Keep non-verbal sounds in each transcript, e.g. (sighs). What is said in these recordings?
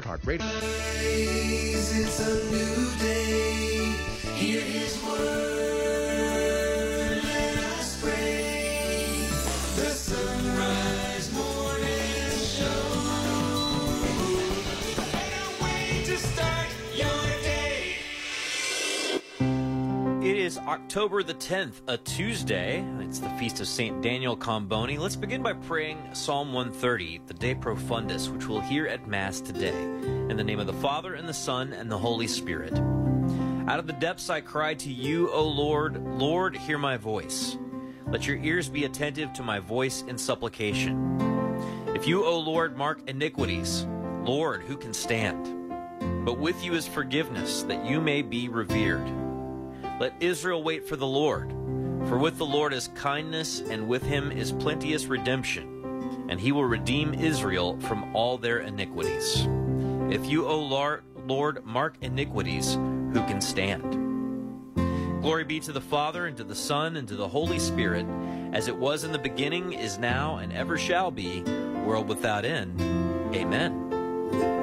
Heart Radio. It's a new day. Hear his word. Is October the 10th, a Tuesday. It's the feast of St. Daniel Comboni. Let's begin by praying Psalm 130, the De Profundis, which we'll hear at Mass today. In the name of the Father, and the Son, and the Holy Spirit. Out of the depths I cry to you, O Lord. Lord, hear my voice. Let your ears be attentive to my voice in supplication. If you, O Lord, mark iniquities, Lord, who can stand? But with you is forgiveness, that you may be revered. Let Israel wait for the Lord. For with the Lord is kindness, and with him is plenteous redemption, and he will redeem Israel from all their iniquities. If you, O Lord, mark iniquities, who can stand? Glory be to the Father, and to the Son, and to the Holy Spirit, as it was in the beginning, is now, and ever shall be, world without end. Amen.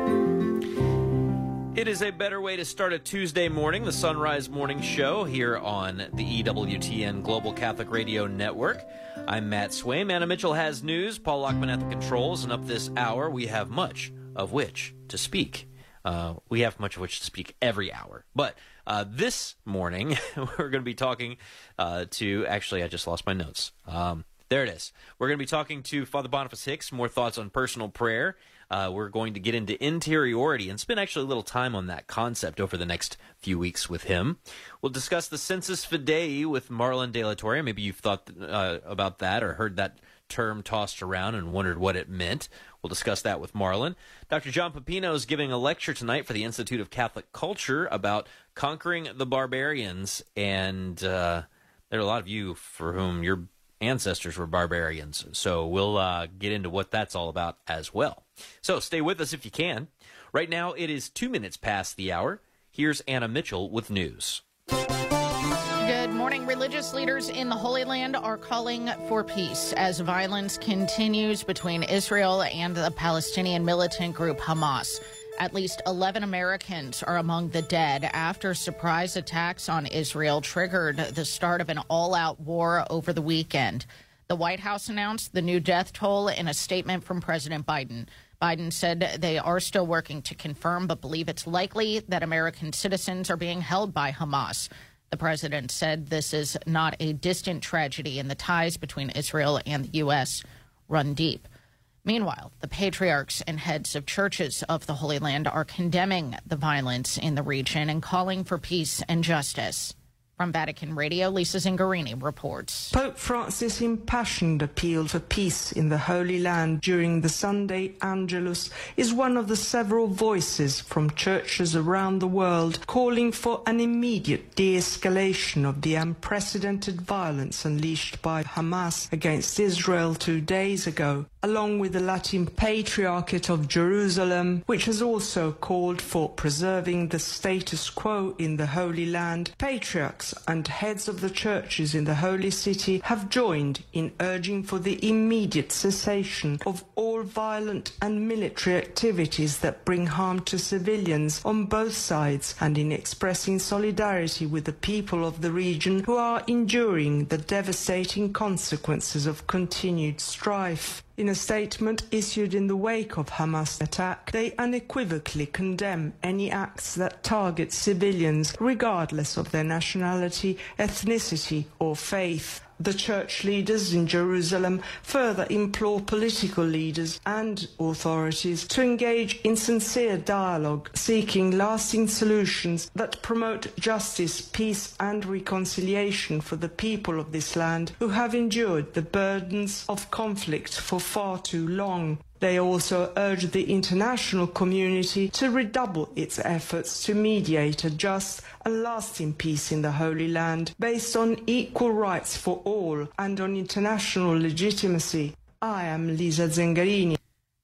It is a better way to start a Tuesday morning, the Son Rise Morning Show here on the EWTN Global Catholic Radio Network. I'm Matt Swaim. Anna Mitchell has news, Paul Lockman at the controls, and up this hour we have much of which to speak. Uh, we have much of which to speak every hour. But uh, this morning, (laughs) we're going to be talking uh, to. Actually, I just lost my notes. Um, there it is. We're going to be talking to Father Boniface Hicks, more thoughts on personal prayer. Uh, we're going to get into interiority and spend actually a little time on that concept over the next few weeks with him. We'll discuss the sensus Fidei with Marlon De La Torre. Maybe you've thought uh, about that or heard that term tossed around and wondered what it meant. We'll discuss that with Marlon. Dr. John Pepino is giving a lecture tonight for the Institute of Catholic Culture about conquering the barbarians. And uh, there are a lot of you for whom your ancestors were barbarians. So we'll uh, get into what that's all about as well. So stay with us if you can. Right now, it is two minutes past the hour. Here's Anna Mitchell with news. Good morning. Religious leaders in the Holy Land are calling for peace as violence continues between Israel and the Palestinian militant group Hamas. At least 11 Americans are among the dead after surprise attacks on Israel triggered the start of an all out war over the weekend. The White House announced the new death toll in a statement from President Biden. Biden said they are still working to confirm, but believe it's likely that American citizens are being held by Hamas. The president said this is not a distant tragedy, and the ties between Israel and the U.S. run deep. Meanwhile, the patriarchs and heads of churches of the Holy Land are condemning the violence in the region and calling for peace and justice. From Vatican Radio, Lisa Zengarini reports. Pope Francis' impassioned appeal for peace in the Holy Land during the Sunday Angelus is one of the several voices from churches around the world calling for an immediate de-escalation of the unprecedented violence unleashed by Hamas against Israel two days ago, along with the Latin Patriarchate of Jerusalem, which has also called for preserving the status quo in the Holy Land. Patriarchs and heads of the churches in the Holy City have joined in urging for the immediate cessation of all violent and military activities that bring harm to civilians on both sides and in expressing solidarity with the people of the region who are enduring the devastating consequences of continued strife. In a statement issued in the wake of Hamas attack, they unequivocally condemn any acts that target civilians regardless of their nationality, ethnicity or faith. The church leaders in Jerusalem further implore political leaders and authorities to engage in sincere dialogue, seeking lasting solutions that promote justice, peace, and reconciliation for the people of this land who have endured the burdens of conflict for far too long. They also urge the international community to redouble its efforts to mediate a just and lasting peace in the Holy Land based on equal rights for all and on international legitimacy. I am Lisa Zengarini.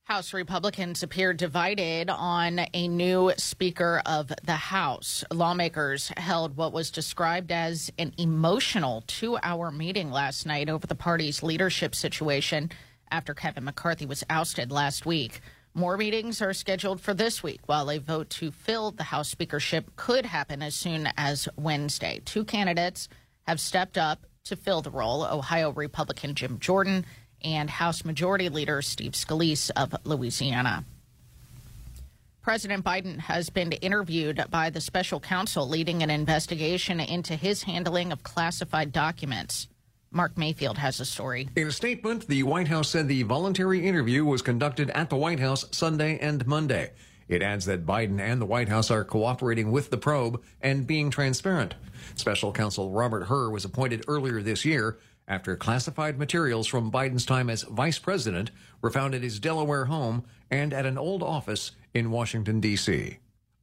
House Republicans appear divided on a new Speaker of the House. Lawmakers held what was described as an emotional two hour meeting last night over the party's leadership situation after Kevin McCarthy was ousted last week. More meetings are scheduled for this week, while a vote to fill the House speakership could happen as soon as Wednesday. Two candidates have stepped up to fill the role Ohio Republican Jim Jordan and House Majority Leader Steve Scalise of Louisiana. President Biden has been interviewed by the special counsel leading an investigation into his handling of classified documents. Mark Mayfield has a story. In a statement, the White House said the voluntary interview was conducted at the White House Sunday and Monday. It adds that Biden and the White House are cooperating with the probe and being transparent. Special counsel Robert Hur was appointed earlier this year after classified materials from Biden's time as vice president were found at his Delaware home and at an old office in Washington, D.C.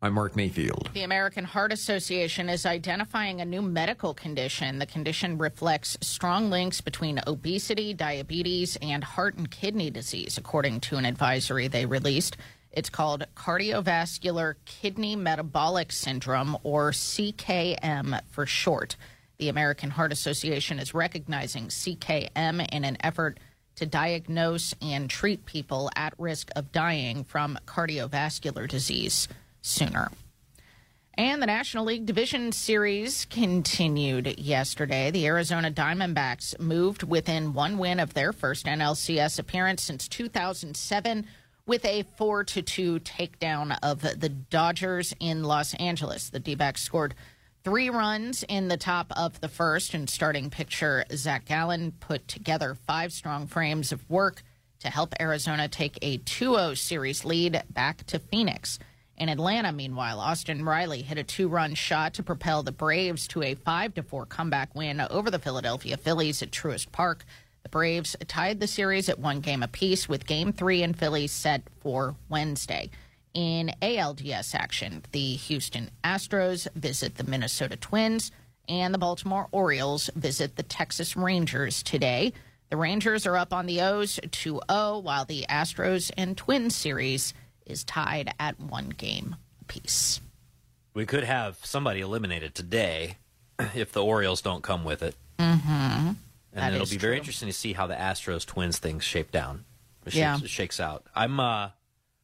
I'm Mark Mayfield. The American Heart Association is identifying a new medical condition. The condition reflects strong links between obesity, diabetes, and heart and kidney disease, according to an advisory they released. It's called cardiovascular kidney metabolic syndrome, or CKM for short. The American Heart Association is recognizing CKM in an effort to diagnose and treat people at risk of dying from cardiovascular disease sooner. And the National League Division Series continued yesterday. The Arizona Diamondbacks moved within one win of their first NLCS appearance since 2007 with a 4 to 2 takedown of the Dodgers in Los Angeles. The D backs scored three runs in the top of the first, and starting pitcher Zach Gallen put together five strong frames of work to help Arizona take a 2 0 series lead back to Phoenix. In Atlanta, meanwhile, Austin Riley hit a two-run shot to propel the Braves to a 5-4 comeback win over the Philadelphia Phillies at Truist Park. The Braves tied the series at one game apiece with Game 3 in Philly set for Wednesday. In ALDS action, the Houston Astros visit the Minnesota Twins, and the Baltimore Orioles visit the Texas Rangers today. The Rangers are up on the O's 2 0, while the Astros and Twins series is tied at one game apiece. We could have somebody eliminated today (clears throat) if the Orioles don't come with it. Mm-hmm. And That it'll be very interesting to see how the Astros Twins things shape down. It shakes, Yeah. shakes out. I'm uh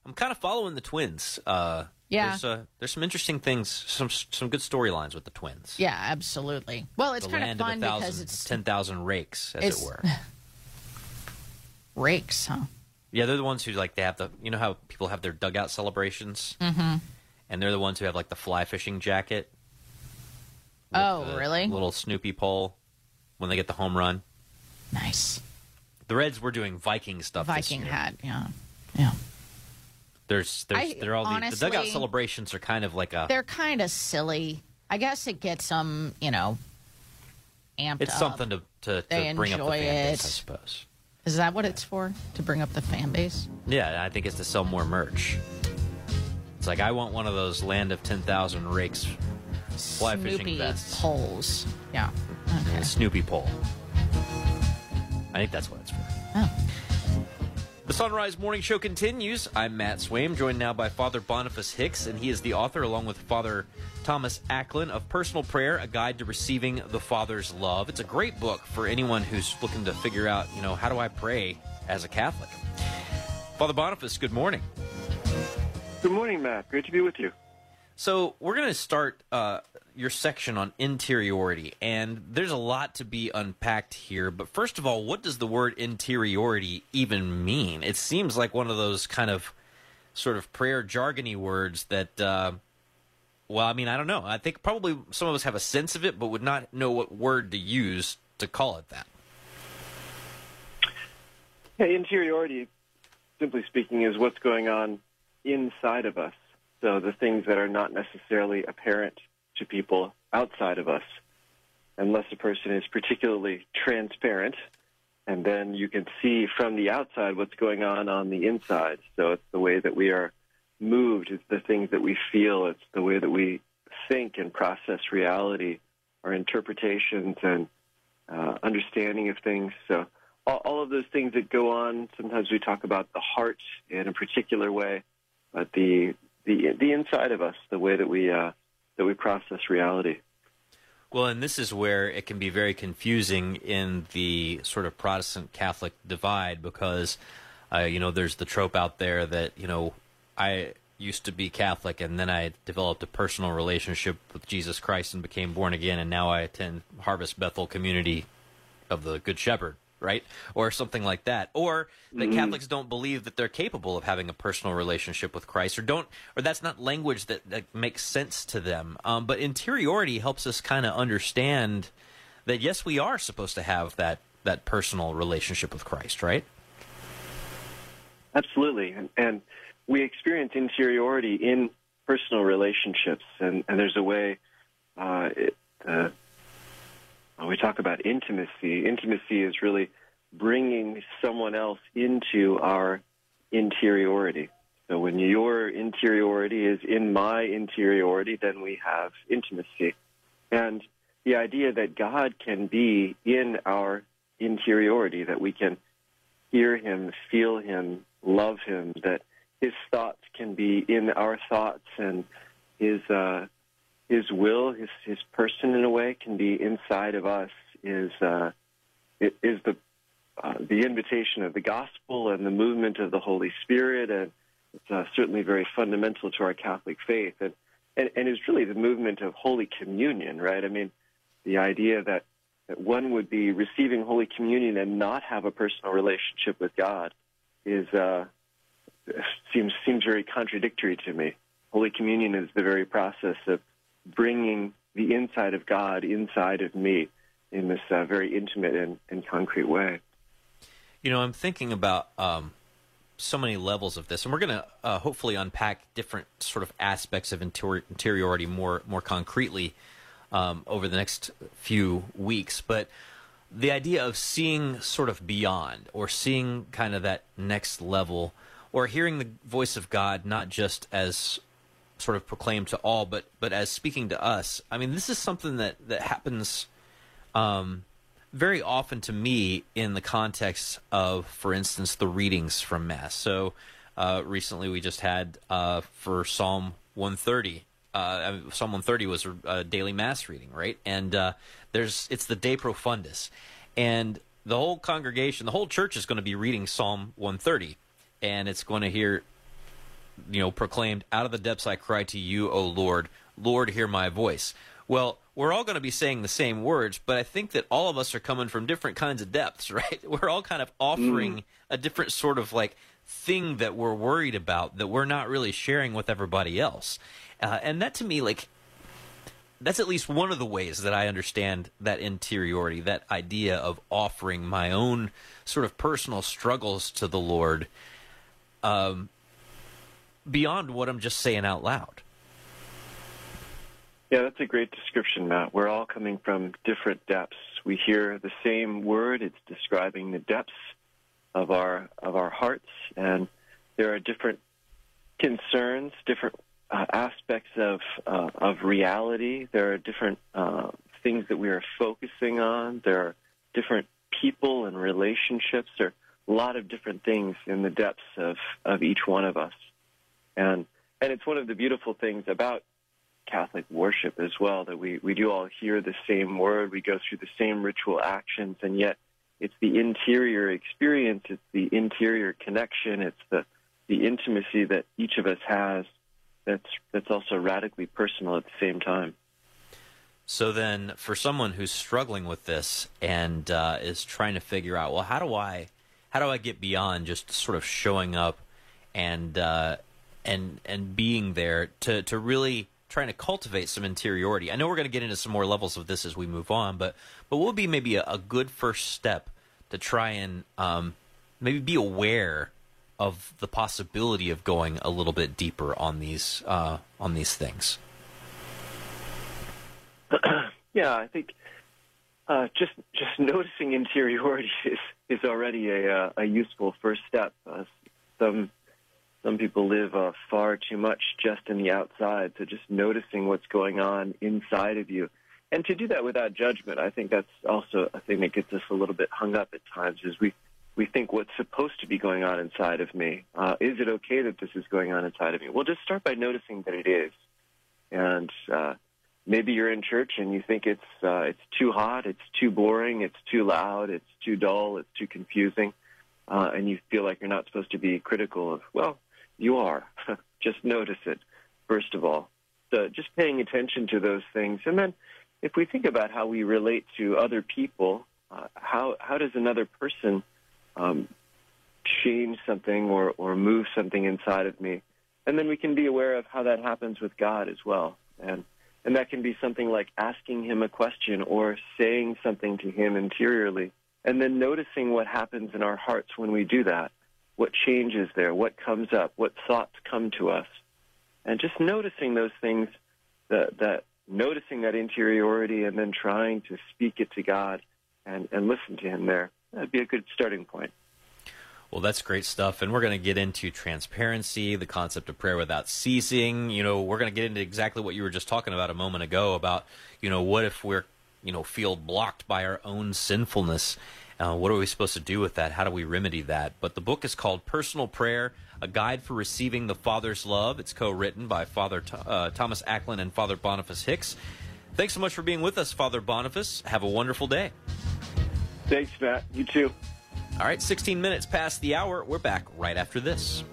I'm kind of following the Twins. Uh Yeah. There's, uh, there's some interesting things, some some good storylines with the Twins. Yeah, absolutely. Well, it's the kind of fun of a because it's ten thousand rakes, as it were. (laughs) rakes, huh? Yeah, they're the ones who like they have the you know how people have their dugout celebrations, mm-hmm. and they're the ones who have like the fly fishing jacket. Oh, really? Little Snoopy pole when they get the home run. Nice. The Reds were doing Viking stuff. this Viking hat, yeah. Yeah. There's, there's, I- they're all the, the dugout celebrations are kind of like a. They're kind of silly. I guess it gets them, you know, amped It's up. something to to, to bring up the fan base, I suppose. Is that what it's for? To bring up the fan base? Yeah, I think it's to sell more merch. It's like I want one of those land of ten thousand rakes fly fishing Snoopy vests poles. Yeah. Okay. Snoopy pole. I think that's what it's for. Oh. The Son Rise Morning Show continues. I'm Matt Swaim, joined now by Father Boniface Hicks, and he is the author, along with Father Thomas Acklin, of Personal Prayer, a guide to receiving the Father's love. It's a great book for anyone who's looking to figure out, you know, how do I pray as a Catholic? Father Boniface, good morning. Good morning, Matt. Great to be with you. So we're going to start uh, your section on interiority, and there's a lot to be unpacked here. But first of all, what does the word interiority even mean? It seems like one of those kind of sort of prayer jargony words that, uh, well, I mean, I don't know. I think probably some of us have a sense of it, but would not know what word to use to call it that. Yeah, interiority, simply speaking, is what's going on inside of us. So the things that are not necessarily apparent to people outside of us, unless a person is particularly transparent, and then you can see from the outside what's going on on the inside. So it's the way that we are moved, it's the things that we feel, it's the way that we think and process reality, our interpretations and uh, understanding of things. So all, all of those things that go on. Sometimes we talk about the heart in a particular way, but the the the inside of us, the way that we uh, that we process reality. Well, and this is where it can be very confusing in the sort of Protestant Catholic divide because Uh, you know, there's the trope out there that you know I used to be Catholic and then I developed a personal relationship with Jesus Christ and became born again, and now I attend Harvest Bethel Community of the Good Shepherd, right? Or something like that. Or that Catholics don't believe that they're capable of having a personal relationship with Christ, or don't, or that's not language that, that makes sense to them. Um, but interiority helps us kind of understand that yes, we are supposed to have that that personal relationship with Christ, right? Absolutely. And, and we experience interiority in personal relationships, and, and there's a way uh, it, uh, when we talk about intimacy. Intimacy is really bringing someone else into our interiority. So when your interiority is in my interiority, then we have intimacy. And the idea that God can be in our interiority, that we can hear him, feel him, love him, that his thoughts can be in our thoughts and his uh, his will, his his person in a way can be inside of us is uh, is the uh, the invitation of the gospel and the movement of the Holy Spirit, and it's uh, certainly very fundamental to our Catholic faith, and, and and is really the movement of Holy Communion, right? I mean, the idea that that one would be receiving Holy Communion and not have a personal relationship with God is uh, seems seems very contradictory to me. Holy Communion is the very process of bringing the inside of God inside of me in this uh, very intimate and, and concrete way. You know, I'm thinking about um, so many levels of this, and we're going to uh, hopefully unpack different sort of aspects of inter- interiority more more concretely um, over the next few weeks. But the idea of seeing sort of beyond, or seeing kind of that next level, or hearing the voice of God not just as sort of proclaimed to all, but but as speaking to us. I mean, this is something that that happens um, very often to me in the context of, for instance, the readings from Mass. So uh, recently we just had uh, for Psalm 130. Uh, Psalm 130 was a, a daily Mass reading, right? And uh, there's it's the De Profundis, and the whole congregation, the whole church is going to be reading Psalm 130, and it's going to hear you know, proclaimed, Out of the depths I cry to you, O Lord. Lord, hear my voice. Well, we're all going to be saying the same words, but I think that all of us are coming from different kinds of depths, (laughs) right? We're all kind of offering Mm. a different sort of like thing that we're worried about that we're not really sharing with everybody else. Uh, and that to me, like, that's at least one of the ways that I understand that interiority, that idea of offering my own sort of personal struggles to the Lord um, beyond what I'm just saying out loud. Yeah, that's a great description, Matt. We're all coming from different depths. We hear the same word; it's describing the depths of our of our hearts, and there are different concerns, different uh, aspects of uh, of reality. There are different uh, things that we are focusing on. There are different people and relationships. There are a lot of different things in the depths of of each one of us, and and it's one of the beautiful things about Catholic worship as well that we, we do all hear the same word, we go through the same ritual actions, and yet it's the interior experience, it's the interior connection, it's the, the intimacy that each of us has that's, that's also radically personal at the same time. So then, for someone who's struggling with this and uh, is trying to figure out, well, how do I, how do I get beyond just sort of showing up and uh, and and being there to to really trying to cultivate some interiority? I know we're going to get into some more levels of this as we move on, but but what would be maybe a, a good first step to try and um, maybe be aware of the possibility of going a little bit deeper on these uh, on these things? (clears throat) yeah, I think uh, just just (laughs) noticing interiority is is already a uh, a useful first step. Uh, some some people live uh, far too much just in the outside, so just noticing what's going on inside of you, and to do that without judgment, I think that's also a thing that gets us a little bit hung up at times. Is we we think what's supposed to be going on inside of me. Uh, is it okay that this is going on inside of me? Well, just start by noticing that it is, and uh, maybe you're in church and you think it's uh, it's too hot, it's too boring, it's too loud, it's too dull, it's too confusing. uh, and you feel like you're not supposed to be critical of, well, you are. (laughs) just notice it, first of all. So just paying attention to those things. And then if we think about how we relate to other people, uh, how, how does another person um, change something or, or move something inside of me? And then we can be aware of how that happens with God as well. And, and that can be something like asking him a question or saying something to him interiorly and then noticing what happens in our hearts when we do that, what changes there, what comes up, what thoughts come to us, and just noticing those things, that, that noticing that interiority, and then trying to speak it to God and, and listen to Him there. That'd be a good starting point. Well, that's great stuff. And we're going to get into transparency, the concept of prayer without ceasing. You know, we're going to get into exactly what you were just talking about a moment ago about, you know, what if we're you know, feel blocked by our own sinfulness. Uh, what are we supposed to do with that? How do we remedy that? But the book is called Personal Prayer, a guide for receiving the Father's love. It's co-written by Father uh, Thomas Acklin and Father Boniface Hicks. Thanks so much for being with us, Father Boniface. Have a wonderful day. Thanks, Matt. You too. All right, 16 minutes past the hour. We're back right after this.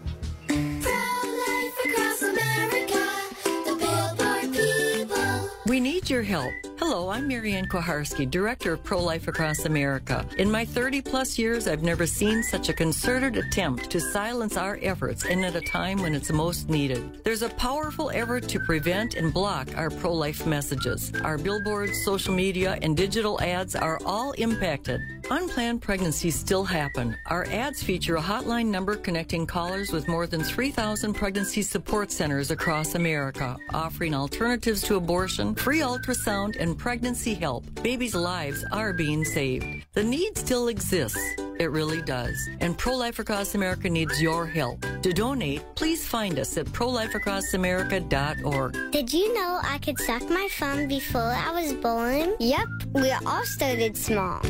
We need your help. Hello, I'm Marianne Kuharski, Director of Pro Life Across America. In my 30 plus years, I've never seen such a concerted attempt to silence our efforts and at a time when it's most needed. There's a powerful effort to prevent and block our pro life messages. Our billboards, social media, and digital ads are all impacted. Unplanned pregnancies still happen. Our ads feature a hotline number connecting callers with more than 3,000 pregnancy support centers across America, offering alternatives to abortion, free ultrasound, and pregnancy help. Babies' lives are being saved. The need still exists. It really does. And Pro Life Across America needs your help. To donate, please find us at prolifeacrossamerica.org. Did you know I could suck my thumb before I was born? Yep, we all started small.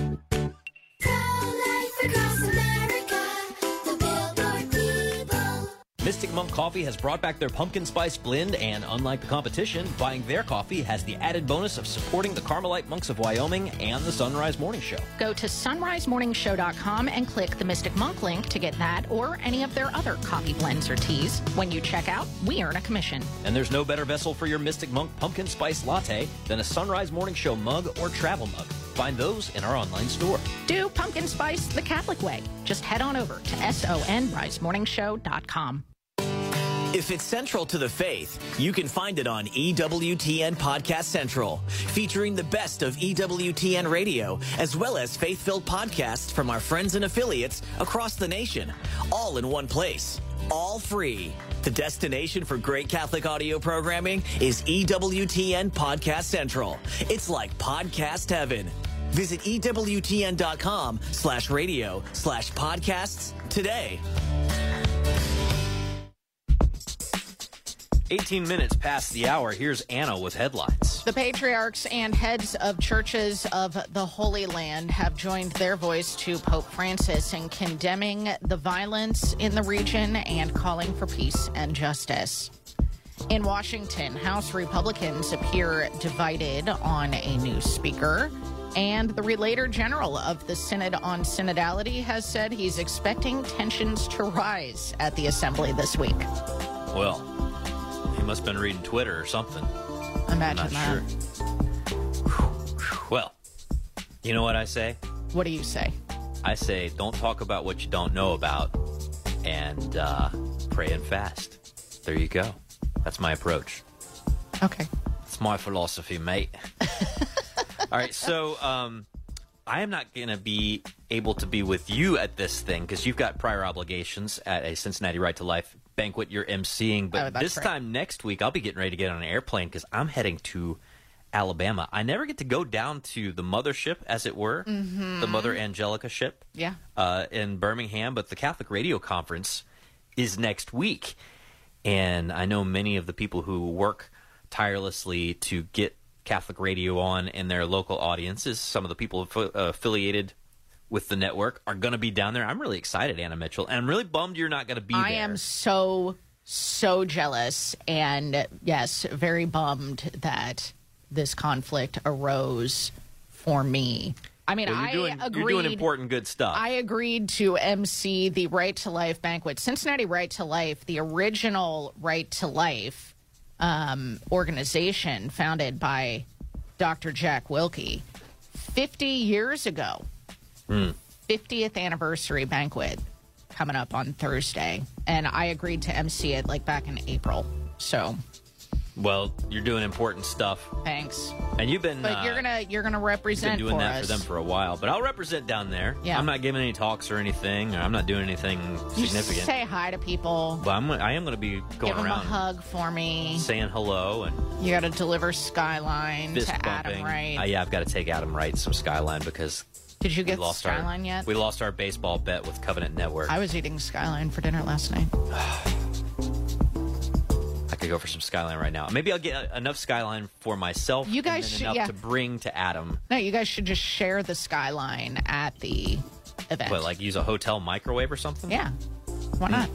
Mystic Monk Coffee has brought back their pumpkin spice blend, and unlike the competition, buying their coffee has the added bonus of supporting the Carmelite Monks of Wyoming and the Son Rise Morning Show. Go to sonrisemorningshow.com and click the Mystic Monk link to get that or any of their other coffee blends or teas. When you check out, we earn a commission. And there's no better vessel for your Mystic Monk pumpkin spice latte than a Son Rise Morning Show mug or travel mug. Find those in our online store. Do pumpkin spice the Catholic way. Just head on over to sonrisemorningshow.com. If it's central to the faith, you can find it on EWTN Podcast Central, featuring the best of EWTN radio, as well as faith filled podcasts from our friends and affiliates across the nation, all in one place, all free. The destination for great Catholic audio programming is EWTN Podcast Central. It's like podcast heaven. Visit EWTN.com slash radio slash podcasts today. 18 minutes past the hour. Here's Anna with headlines. The patriarchs and heads of churches of the Holy Land have joined their voice to Pope Francis in condemning the violence in the region and calling for peace and justice. In Washington, House Republicans appear divided on a new speaker. And the Relator General of the Synod on Synodality has said he's expecting tensions to rise at the Assembly this week. Well, must have been reading Twitter or something. Imagine I'm that. not sure. Well, you know what I say? What do you say? I say don't talk about what you don't know about and uh, pray and fast. There you go. That's my approach. Okay. It's my philosophy, mate. (laughs) All right, so um, I am not going to be able to be with you at this thing because you've got prior obligations at a Cincinnati Right to Life banquet you're emceeing. But Oh, this right. time next week, I'll be getting ready to get on an airplane because I'm heading to Alabama. I never get to go down to the mothership, as it were, the Mother Angelica ship Yeah. uh, in Birmingham, but the Catholic Radio Conference is next week. And I know many of the people who work tirelessly to get Catholic radio on in their local audiences, some of the people affi- uh, affiliated with the network, are going to be down there. I'm really excited, Anna Mitchell, and I'm really bummed you're not going to be I there. am so, so jealous and, yes, very bummed that this conflict arose for me. I mean, Well, you're I doing agreed. you're doing important good stuff. I agreed to MC the Right to Life banquet. Cincinnati Right to Life, the original Right to Life um, organization founded by Dr. Jack Willke 50 years ago. Hmm. 50th anniversary banquet coming up on Thursday. And I agreed to MC it like back in April. So well, you're doing important stuff, thanks. and you've been. But uh, you're gonna you're gonna represent. been doing for that us. for them for a while, but I'll represent down there. Yeah. I'm not giving any talks or anything, or I'm not doing anything You significant. say hi to people. but I'm, I am going to be going Give them a around hug for me. saying hello and You got to deliver Skyline to Adam. Wright. Uh, yeah, I've got to take Adam Wright some Skyline because Did you get lost Skyline our, yet? We lost our baseball bet with Covenant Network. I was eating Skyline for dinner last night. (sighs) I could go for some Skyline right now. Maybe I'll get uh, enough Skyline for myself. You and guys should- enough yeah. to bring to Adam. No, you guys should just share the Skyline at the event. But like use a hotel microwave or something. yeah, why not?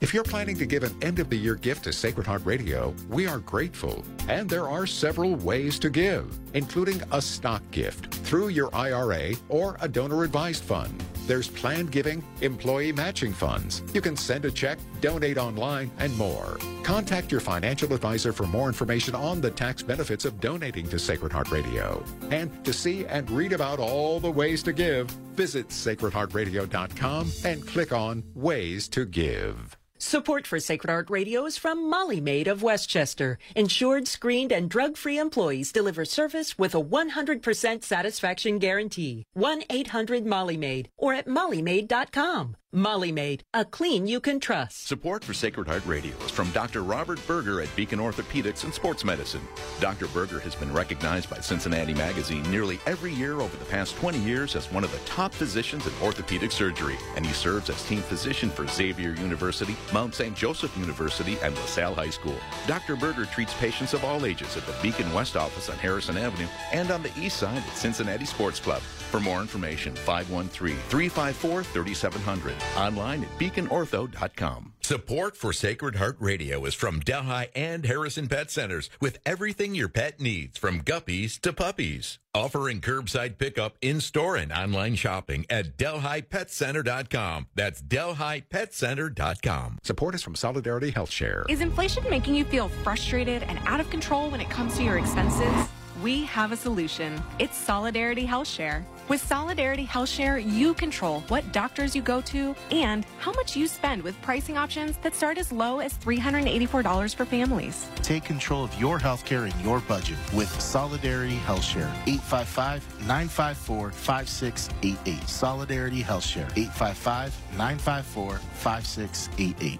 If you're planning to give an end of the year gift to Sacred Heart Radio, we are grateful. And there are several ways to give, including a stock gift through your IRA or a donor advised fund. There's planned giving, employee matching funds. You can send a check, donate online, and more. Contact your financial advisor for more information on the tax benefits of donating to Sacred Heart Radio. And to see and read about all the ways to give, visit sacredheartradio.com and click on Ways to Give. Support for Sacred Heart Radio is from Molly Maid of Westchester. Insured, screened, and drug-free employees deliver service with a 100% satisfaction guarantee. 1-800-MOLLY MAID or at mollymaid.com. Molly Maid, a clean you can trust. Support for Sacred Heart Radio is from Dr. Robert Berger at Beacon Orthopedics and Sports Medicine. Dr. Berger has been recognized by Cincinnati Magazine nearly every year over the past 20 years as one of the top physicians in orthopedic surgery, and he serves as team physician for Xavier University, Mount St. Joseph University, and LaSalle High School. Dr. Berger treats patients of all ages at the Beacon West office on Harrison Avenue and on the east side at Cincinnati Sports Club. For more information, 513 354 3700. Online at beaconortho.com. Support for Sacred Heart Radio is from Delhi and Harrison Pet Centers with everything your pet needs from guppies to puppies. Offering curbside pickup in store and online shopping at DelhiPetCenter.com. That's DelhiPetCenter.com. Support is from Solidarity Health Share. Is inflation making you feel frustrated and out of control when it comes to your expenses? We have a solution. It's Solidarity Health Share. With Solidarity Health Share, you control what doctors you go to and how much you spend with pricing options that start as low as $384 for families. Take control of your healthcare and your budget with Solidarity Health Share. 855-954-5688. Solidarity Health Share. 855-954-5688.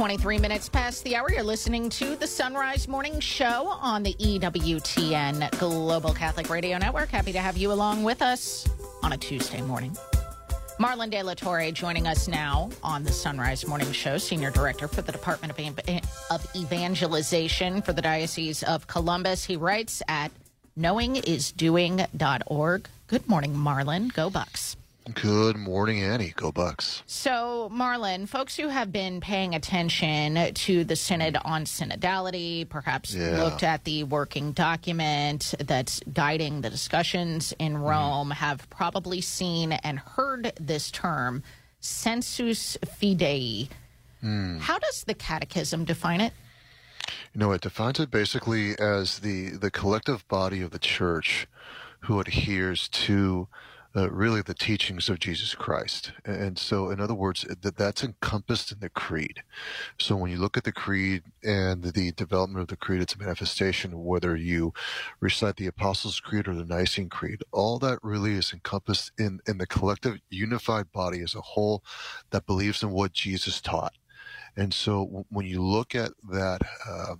23 minutes past the hour. You're listening to the Son Rise Morning Show on the EWTN Global Catholic Radio Network. Happy to have you along with us on a Tuesday morning. Marlon De La Torre joining us now on the Son Rise Morning Show, Senior Director for the Department of Evangelization for the Diocese of Columbus. He writes at knowingisdoing.org. Good morning, Marlon. Go Bucks. Good morning, Annie. Go Bucks. So, Marlon, folks who have been paying attention to the Synod on synodality, perhaps Yeah. looked at the working document that's guiding the discussions in Rome, have probably seen and heard this term, sensus fidei. Hmm. How does the Catechism define it? You know, it defines it basically as the, the collective body of the church who adheres to uh, really the teachings of Jesus Christ. And so, in other words, that that's encompassed in the creed. So when you look at the creed and the development of the creed, it's a manifestation, whether you recite the Apostles' Creed or the Nicene Creed, all that really is encompassed in, in the collective unified body as a whole that believes in what Jesus taught. And so when you look at that uh,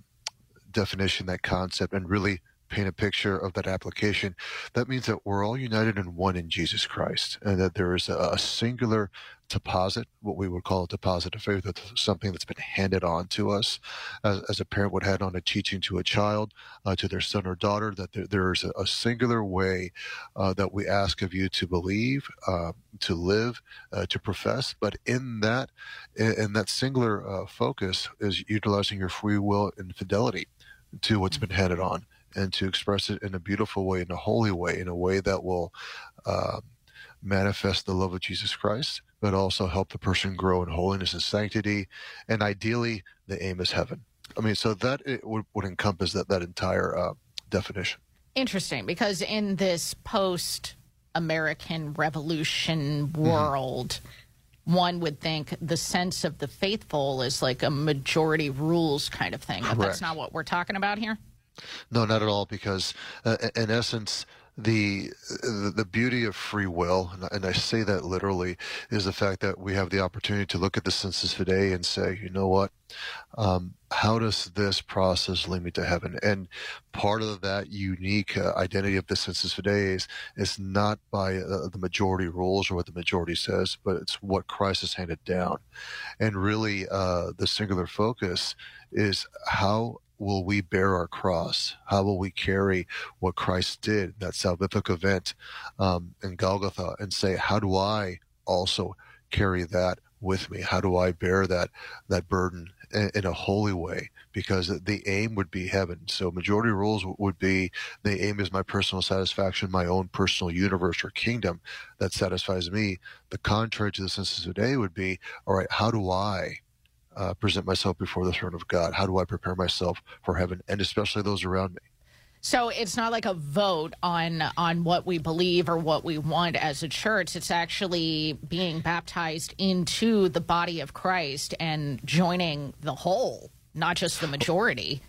definition, that concept, and really paint a picture of that application, that means that we're all united in one in Jesus Christ, and that there is a, singular deposit, what we would call a deposit of faith, that's something that's been handed on to us, as, as a parent would hand on a teaching to a child, uh, to their son or daughter, that there, there is a, a singular way uh, that we ask of you to believe, uh, to live, uh, to profess. But in that, in, in that singular uh, focus is utilizing your free will and fidelity to what's been handed on and to express it in a beautiful way, in a holy way, in a way that will uh, manifest the love of Jesus Christ, but also help the person grow in holiness and sanctity. And ideally, the aim is heaven. I mean, so that it would, would encompass that, that entire uh, definition. Interesting, because in this post American Revolution world, one would think the sense of the faithful is like a majority rules kind of thing. But that's not what we're talking about here. No, not at all. Because uh, in essence, the, the beauty of free will, and I- and I say that literally, is the fact that we have the opportunity to look at the sensus fidei and say, you know what, um, how does this process lead me to heaven? And part of that unique uh, identity of the sensus fidei is is not by uh, the majority rules or what the majority says, but it's what Christ has handed down. And really, uh, the singular focus is how will we bear our cross? How will we carry what Christ did, that salvific event um, in Golgotha, and say, how do I also carry that with me? How do I bear that that burden in, in a holy way? Because the aim would be heaven. So majority rules would be the aim is my personal satisfaction, my own personal universe or kingdom that satisfies me. The contrary to the sensus fidei would be, all right, how do I uh, present myself before the throne of God? How do I prepare myself for heaven, and especially those around me? So it's not like a vote on on what we believe or what we want as a church. It's actually being baptized into the body of Christ and joining the whole, not just the majority.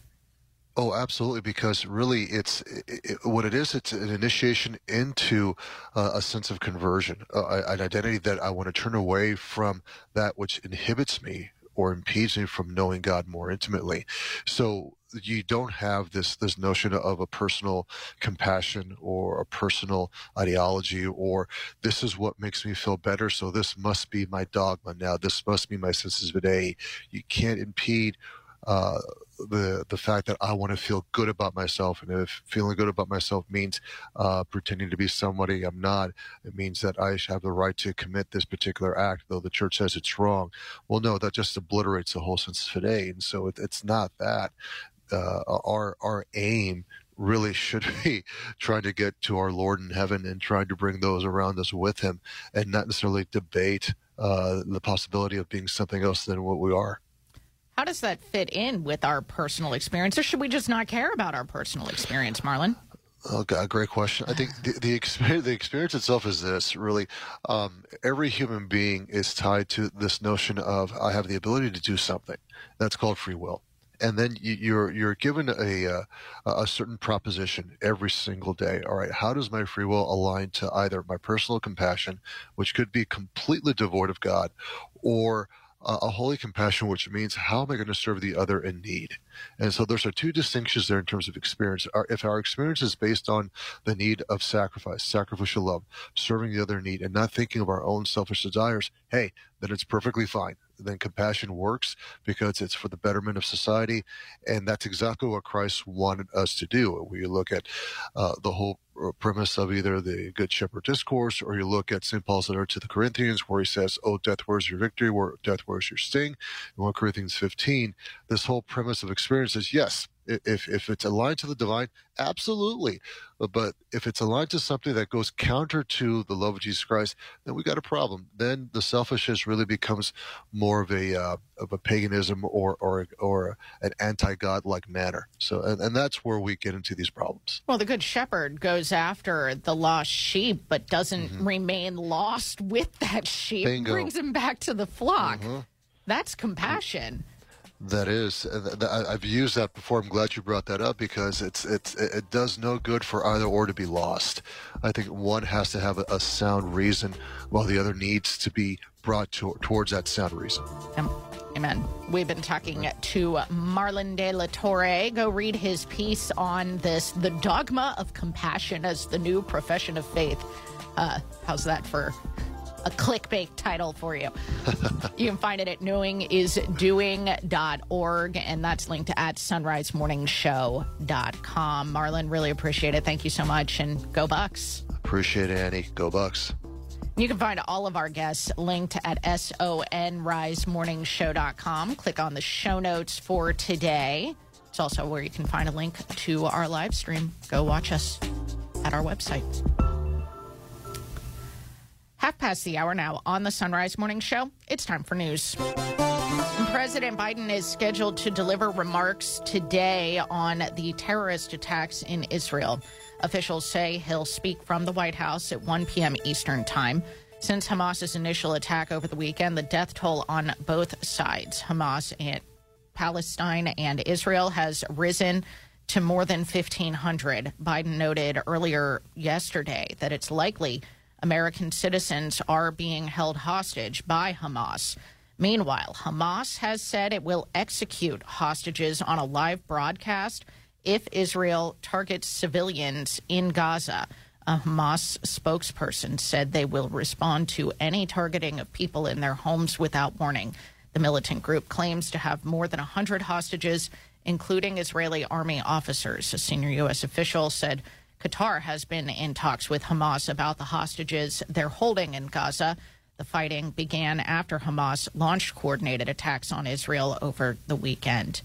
Oh, absolutely. Because really, it's it, it- what it is. It's an initiation into uh, a sense of conversion, uh, an identity that I want to turn away from that which inhibits me or impedes me from knowing God more intimately. So you don't have this this notion of a personal compassion or a personal ideology or this is what makes me feel better so this must be my dogma now this must be my sensus fidei you can't impede uh, the the fact that I want to feel good about myself, and if feeling good about myself means uh, pretending to be somebody I'm not, it means that I have the right to commit this particular act, though the church says it's wrong. Well, no, that just obliterates the whole sensus fidei, and so it, it's not that. Uh, our our aim really should (laughs) be trying to get to our Lord in heaven and trying to bring those around us with Him, and not necessarily debate uh, the possibility of being something else than what we are. How does that fit in with our personal experience, or should we just not care about our personal experience, Marlon? Oh, God, great question. I think the, the experience, the experience itself is this really. Um, every human being is tied to this notion of I have the ability to do something. That's called free will. And then you, you're you're given a uh, a certain proposition every single day. All right, how does my free will align to either my personal compassion, which could be completely devoid of God, or a holy compassion, which means how am I going to serve the other in need? And so there's are two distinctions there in terms of experience. Our, if our experience is based on the need of sacrifice, sacrificial love, serving the other in need, and not thinking of our own selfish desires, hey, then it's perfectly fine. Then compassion works because it's for the betterment of society, and that's exactly what Christ wanted us to do. When you look at uh, the whole uh, premise of either the Good Shepherd discourse, or you look at St. Paul's letter to the Corinthians, where he says, "Oh, death, where's your victory? Where death, where's your sting?" In 1 Corinthians 15, this whole premise of experience is yes, if if it's aligned to the divine, absolutely, but if it's aligned to something that goes counter to the love of Jesus Christ, then we got a problem. Then the selfishness really becomes more of a uh, of a paganism or or or an anti God like manner. So, and, and that's where we get into these problems. Well, the good shepherd goes after the lost sheep, but doesn't remain lost with that sheep. Bingo. Brings him back to the flock. Mhm. That's compassion. That is, uh, th- th- I- I've used that before. I'm glad you brought that up because it's it's it does no good for either or to be lost. I think one has to have a, sound reason, while the other needs to be brought to, towards that sound reason. Am- Amen. We've been talking to Marlon de la Torre. Go read his piece on this the dogma of compassion as the new profession of faith. Uh, how's that for a clickbait title for you? you can find it at knowingisdoing.org, and that's linked at sonrisemorningshow.com. Marlon, really appreciate it. Thank you so much, and go Bucks. Appreciate it, Annie. Go Bucks. You can find all of our guests linked at sonrisemorningshow.com. Click on the show notes for today. It's also where you can find a link to our live stream. Go watch us at our website. Half past the hour now on the Son Rise Morning Show. It's time for news. President Biden is scheduled to deliver remarks today on the terrorist attacks in Israel. Officials say he'll speak from the White House at 1 p.m. Eastern Time. Since Hamas's initial attack over the weekend, the death toll on both sides, Hamas and Palestine and Israel, has risen to more than 1,500. Biden noted earlier yesterday that it's likely American citizens are being held hostage by Hamas. Meanwhile, Hamas has said it will execute hostages on a live broadcast if Israel targets civilians in Gaza. A Hamas spokesperson said they will respond to any targeting of people in their homes without warning. The militant group claims to have more than 100 hostages, including Israeli army officers. A senior U.S. official said Qatar has been in talks with Hamas about the hostages they're holding in Gaza. The fighting began after Hamas launched coordinated attacks on Israel over the weekend.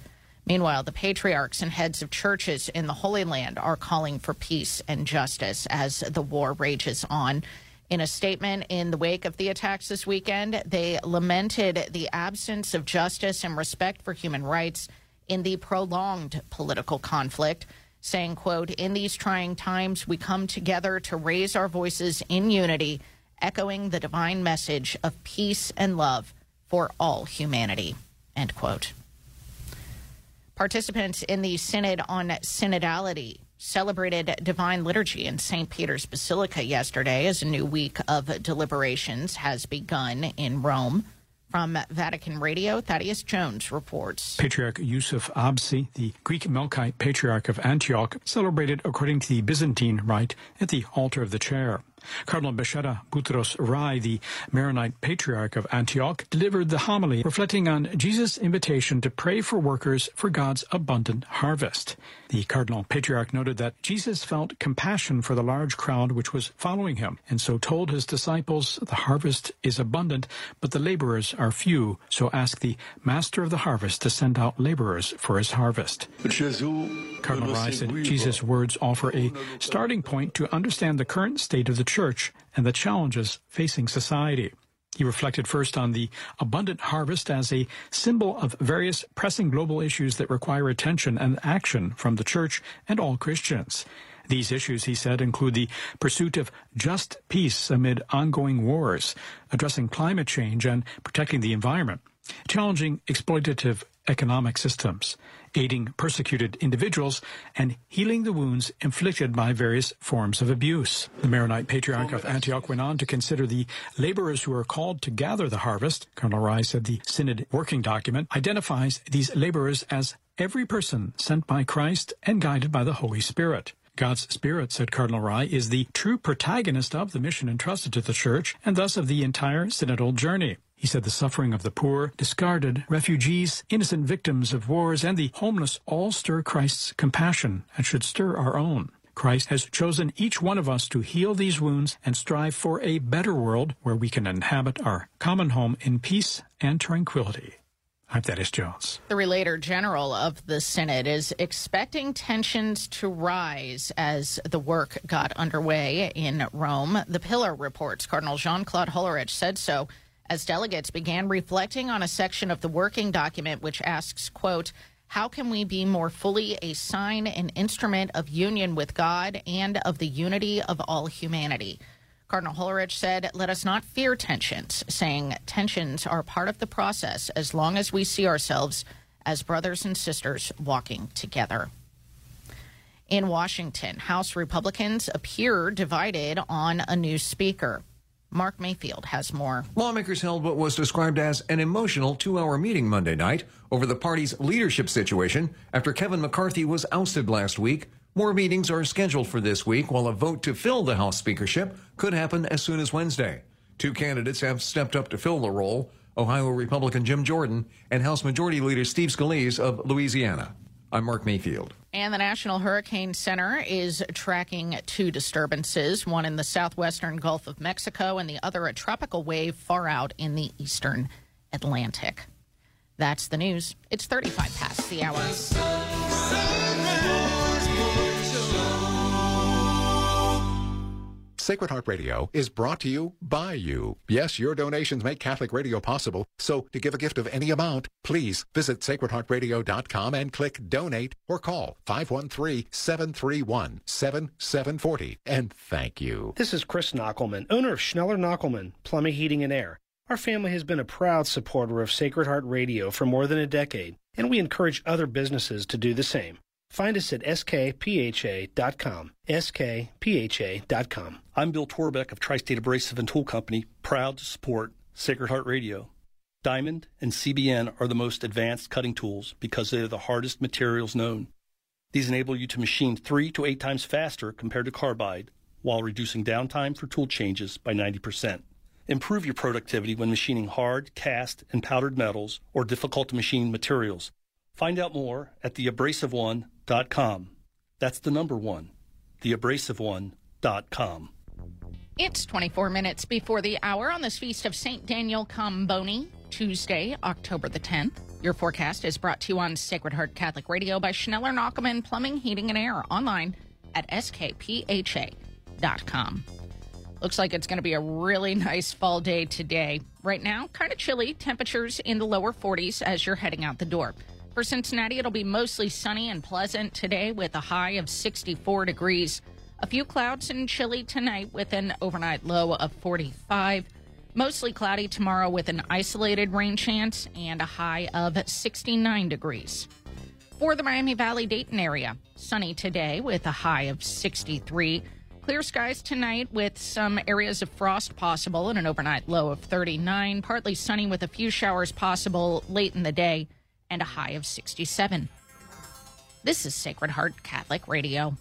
Meanwhile, the patriarchs and heads of churches in the Holy Land are calling for peace and justice as the war rages on. In a statement in the wake of the attacks this weekend, they lamented the absence of justice and respect for human rights in the prolonged political conflict saying, quote, in these trying times, we come together to raise our voices in unity, echoing the divine message of peace and love for all humanity, end quote. Participants in the Synod on Synodality celebrated Divine Liturgy in St. Peter's Basilica yesterday as a new week of deliberations has begun in Rome. From Vatican Radio, Thaddeus Jones reports. Patriarch Yusuf Absi, the Greek Melkite Patriarch of Antioch, celebrated according to the Byzantine rite at the altar of the chair. Cardinal Bechara Boutros Rai, the Maronite Patriarch of Antioch, delivered the homily reflecting on Jesus' invitation to pray for workers for God's abundant harvest. The Cardinal Patriarch noted that Jesus felt compassion for the large crowd which was following him, and so told his disciples, The harvest is abundant, but the laborers are few, so ask the Master of the harvest to send out laborers for his harvest. Cardinal Rai said Jesus' words offer a starting point to understand the current state of the church and the challenges facing society. He reflected first on the abundant harvest as a symbol of various pressing global issues that require attention and action from the church and all Christians. These issues, he said, include the pursuit of just peace amid ongoing wars, addressing climate change and protecting the environment, challenging exploitative economic systems, aiding persecuted individuals, and healing the wounds inflicted by various forms of abuse. The Maronite Patriarch of Antioch went on to consider the laborers who are called to gather the harvest. Colonel Rai said the Synod working document identifies these laborers as every person sent by Christ and guided by the Holy Spirit. God's Spirit, said Cardinal Rai, is the true protagonist of the mission entrusted to the Church and thus of the entire synodal journey. He said the suffering of the poor, discarded, refugees, innocent victims of wars, and the homeless all stir Christ's compassion and should stir our own. Christ has chosen each one of us to heal these wounds and strive for a better world where we can inhabit our common home in peace and tranquility. I'm Thaddeus Jones. The Relator General of the Synod is expecting tensions to rise as the work got underway in Rome. The Pillar reports Cardinal Jean Claude Hollerich said so as delegates began reflecting on a section of the working document which asks, quote, how can we be more fully a sign and instrument of union with God and of the unity of all humanity? Cardinal Hollerich said, Let us not fear tensions, saying tensions are part of the process as long as we see ourselves as brothers and sisters walking together. In Washington, House Republicans appear divided on a new speaker. Mark Mayfield has more. Lawmakers held what was described as an emotional two hour meeting Monday night over the party's leadership situation after Kevin McCarthy was ousted last week. More meetings are scheduled for this week, while a vote to fill the House speakership could happen as soon as Wednesday. Two candidates have stepped up to fill the role Ohio Republican Jim Jordan and House Majority Leader Steve Scalise of Louisiana. I'm Mark Mayfield. And the National Hurricane Center is tracking two disturbances one in the southwestern Gulf of Mexico, and the other a tropical wave far out in the eastern Atlantic. That's the news. It's 35 past the hour. Sacred Heart Radio is brought to you by you. Yes, your donations make Catholic radio possible. So to give a gift of any amount, please visit sacredheartradio.com and click donate or call 513-731-7740 and thank you. This is Chris Knochelmann, owner of Schneller Knochelmann Plumbing, Heating, and Air. Our family has been a proud supporter of Sacred Heart Radio for more than a decade, and we encourage other businesses to do the same. Find us at skpha.com. skpha.com. I'm Bill Torbeck of Tri State Abrasive and Tool Company, proud to support Sacred Heart Radio. Diamond and CBN are the most advanced cutting tools because they are the hardest materials known. These enable you to machine three to eight times faster compared to carbide while reducing downtime for tool changes by 90%. Improve your productivity when machining hard, cast, and powdered metals or difficult to machine materials. Find out more at theabrasiveone.com. That's the number one, theabrasiveone.com. It's 24 minutes before the hour on this feast of St. Daniel Comboni, Tuesday, October the 10th. Your forecast is brought to you on Sacred Heart Catholic Radio by Schneller Knochelmann Plumbing, Heating, and Air online at skpha.com. Looks like it's going to be a really nice fall day today. Right now, kind of chilly, temperatures in the lower 40s as you're heading out the door. For Cincinnati, it'll be mostly sunny and pleasant today with a high of 64 degrees. A few clouds and chilly tonight with an overnight low of 45. Mostly cloudy tomorrow with an isolated rain chance and a high of 69 degrees. For the Miami Valley Dayton area, sunny today with a high of 63. Clear skies tonight with some areas of frost possible and an overnight low of 39. Partly sunny with a few showers possible late in the day and a high of 67. This is Sacred Heart Catholic Radio.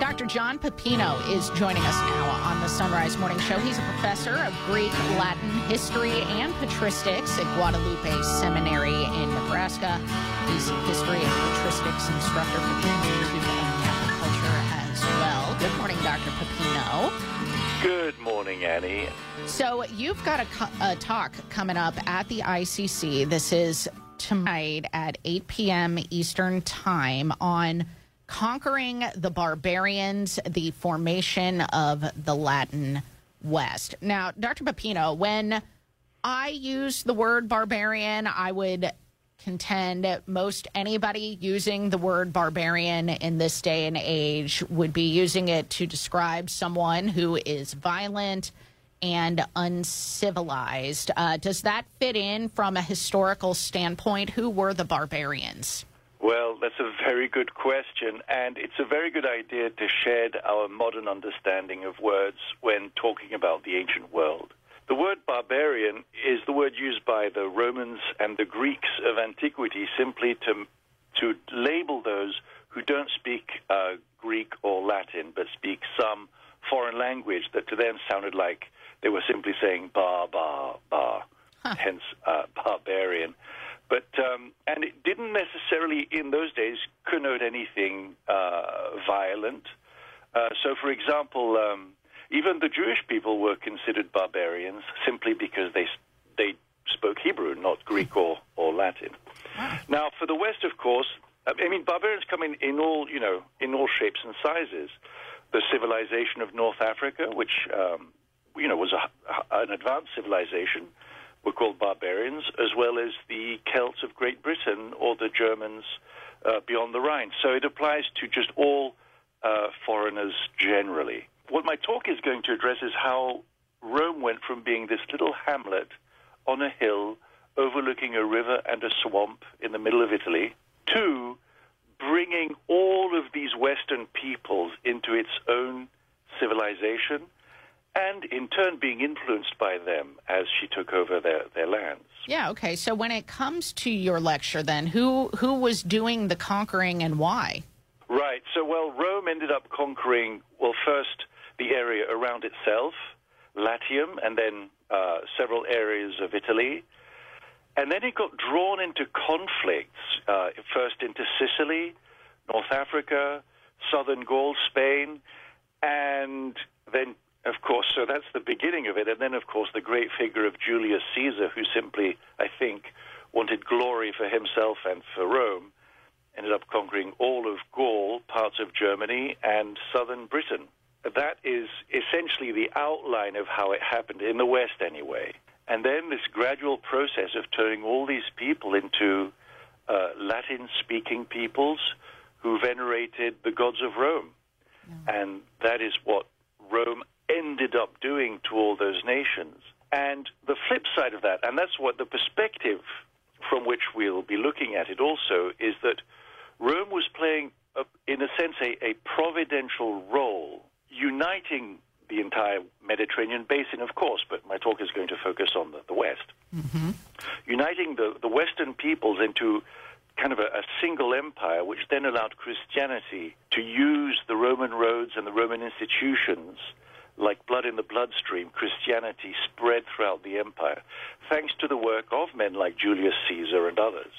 Dr. John Pepino is joining us now on the Son Rise Morning Show. He's a professor of Greek, Latin, history, and patristics at Guadalupe Seminary in Nebraska. He's history and patristics instructor for the Institute well. Good morning, Dr. Pepino. Good morning, Annie. So you've got a, a talk coming up at the ICC. This is tonight at 8 p.m. Eastern Time on conquering the barbarians, the formation of the Latin West. Now, Dr. Pepino, when I use the word barbarian, I would contend most anybody using the word barbarian in this day and age would be using it to describe someone who is violent and uncivilized. Uh, does that fit in from a historical standpoint? Who were the barbarians? Well, that's a very good question, and it's a very good idea to shed our modern understanding of words when talking about the ancient world. The word barbarian is the word used by the Romans and the Greeks of antiquity simply to, to label those who don't speak uh, Greek or Latin, but speak some foreign language that to them sounded like they were simply saying bar, bar, bar, hence uh, barbarian. But um, and it didn't necessarily in those days connote anything uh, violent. Uh, so, for example, um, even the Jewish people were considered barbarians simply because they they spoke Hebrew, not Greek or, or Latin. Now, for the West, of course, I mean, barbarians come in, in all you know in all shapes and sizes. The civilization of North Africa, which um, you know was a, an advanced civilization, were called barbarians, as well as the Celts of Great Britain or the Germans uh, beyond the Rhine. So it applies to just all uh, foreigners generally. What my talk is going to address is how Rome went from being this little hamlet on a hill overlooking a river and a swamp in the middle of Italy to bringing all of these Western peoples into its own civilization and in turn being influenced by them as she took over their, their lands. Yeah, okay. So when it comes to your lecture then, who who was doing the conquering and why? Right. So well Rome ended up conquering well first the area around itself, Latium, and then uh, several areas of Italy. And then it got drawn into conflicts, uh, first into Sicily, North Africa, southern Gaul, Spain, and then, of course, so that's the beginning of it. And then, of course, the great figure of Julius Caesar, who simply, I think, wanted glory for himself and for Rome, ended up conquering all of Gaul, parts of Germany, and southern Britain. That is essentially the outline of how it happened, in the West anyway. And then this gradual process of turning all these people into uh, Latin speaking peoples who venerated the gods of Rome. And that is what Rome ended up doing to all those nations. And the flip side of that, and that's what the perspective from which we'll be looking at it also, is that Rome was playing, a, in a sense, a, a providential role, uniting the entire Mediterranean basin, of course, but my talk is going to focus on the, the West. Mm-hmm. Uniting the, the Western peoples into kind of a, a, single empire, which then allowed Christianity to use the Roman roads and the Roman institutions like blood in the bloodstream. Christianity spread throughout the empire, thanks to the work of men like Julius Caesar and others.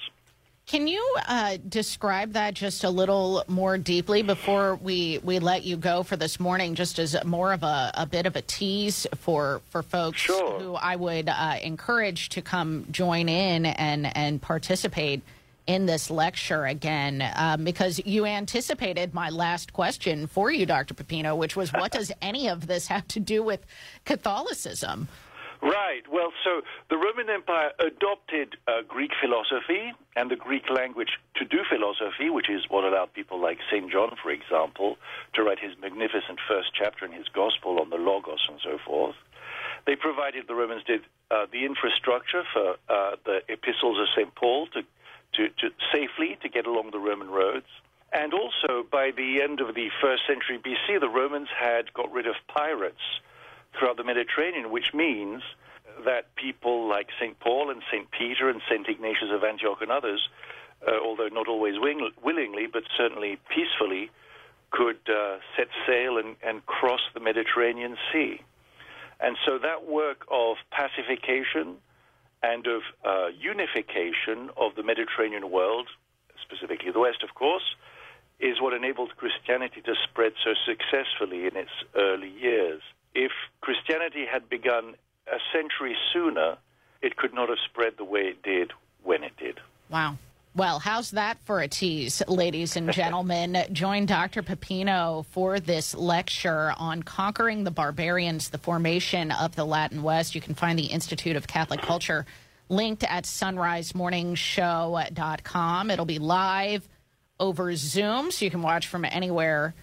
Can you uh, describe that just a little more deeply before we, we let you go for this morning, just as more of a, a bit of a tease for, for folks sure. who I would uh, encourage to come join in and, and participate in this lecture again, um, because you anticipated my last question for you, Dr. Pepino, which was what does (laughs) any of this have to do with Catholicism? Right. Well, so the Roman Empire adopted uh, Greek philosophy and the Greek language to do philosophy, which is what allowed people like St. John, for example, to write his magnificent first chapter in his Gospel on the Logos and so forth. They provided, the Romans did, uh, the infrastructure for uh, the epistles of St. Paul to, to, to safely to get along the Roman roads. And also, by the end of the first century BC, the Romans had got rid of pirates throughout the Mediterranean, which means that people like St. Paul and St. Peter and St. Ignatius of Antioch and others, uh, although not always wing- willingly, but certainly peacefully, could uh, set sail and, and cross the Mediterranean Sea. And so that work of pacification and of uh, unification of the Mediterranean world, specifically the West, of course, is what enabled Christianity to spread so successfully in its early years if Christianity had begun a century sooner, it could not have spread the way it did when it did. Wow. Well, how's that for a tease, ladies and (laughs) gentlemen? Join Dr. Pepino for this lecture on conquering the barbarians, the formation of the Latin West. You can find the Institute of Catholic Culture linked at sonrisemorningshow.com. It'll be live over Zoom, so you can watch from anywhere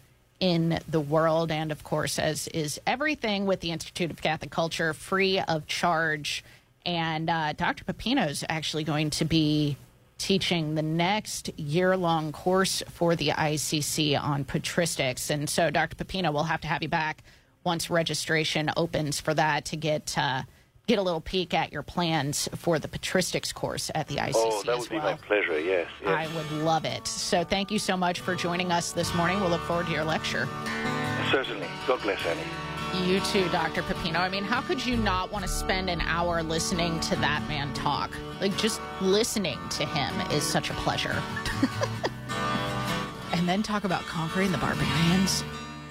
in the world. And of course, as is everything with the Institute of Catholic Culture, free of charge. And uh, Dr. Pepino is actually going to be teaching the next year long course for the ICC on patristics. And so, Dr. Pepino, we'll have to have you back once registration opens for that to get. Uh, get a little peek at your plans for the patristics course at the ICC. Oh, that would as be well. my pleasure, yes. yes. I would love it. So thank you so much for joining us this morning. We'll look forward to your lecture. Certainly. God bless Annie. You too, Dr. Pepino. I mean, how could you not want to spend an hour listening to that man talk? Like, just listening to him is such a pleasure. (laughs) and then talk about conquering the barbarians.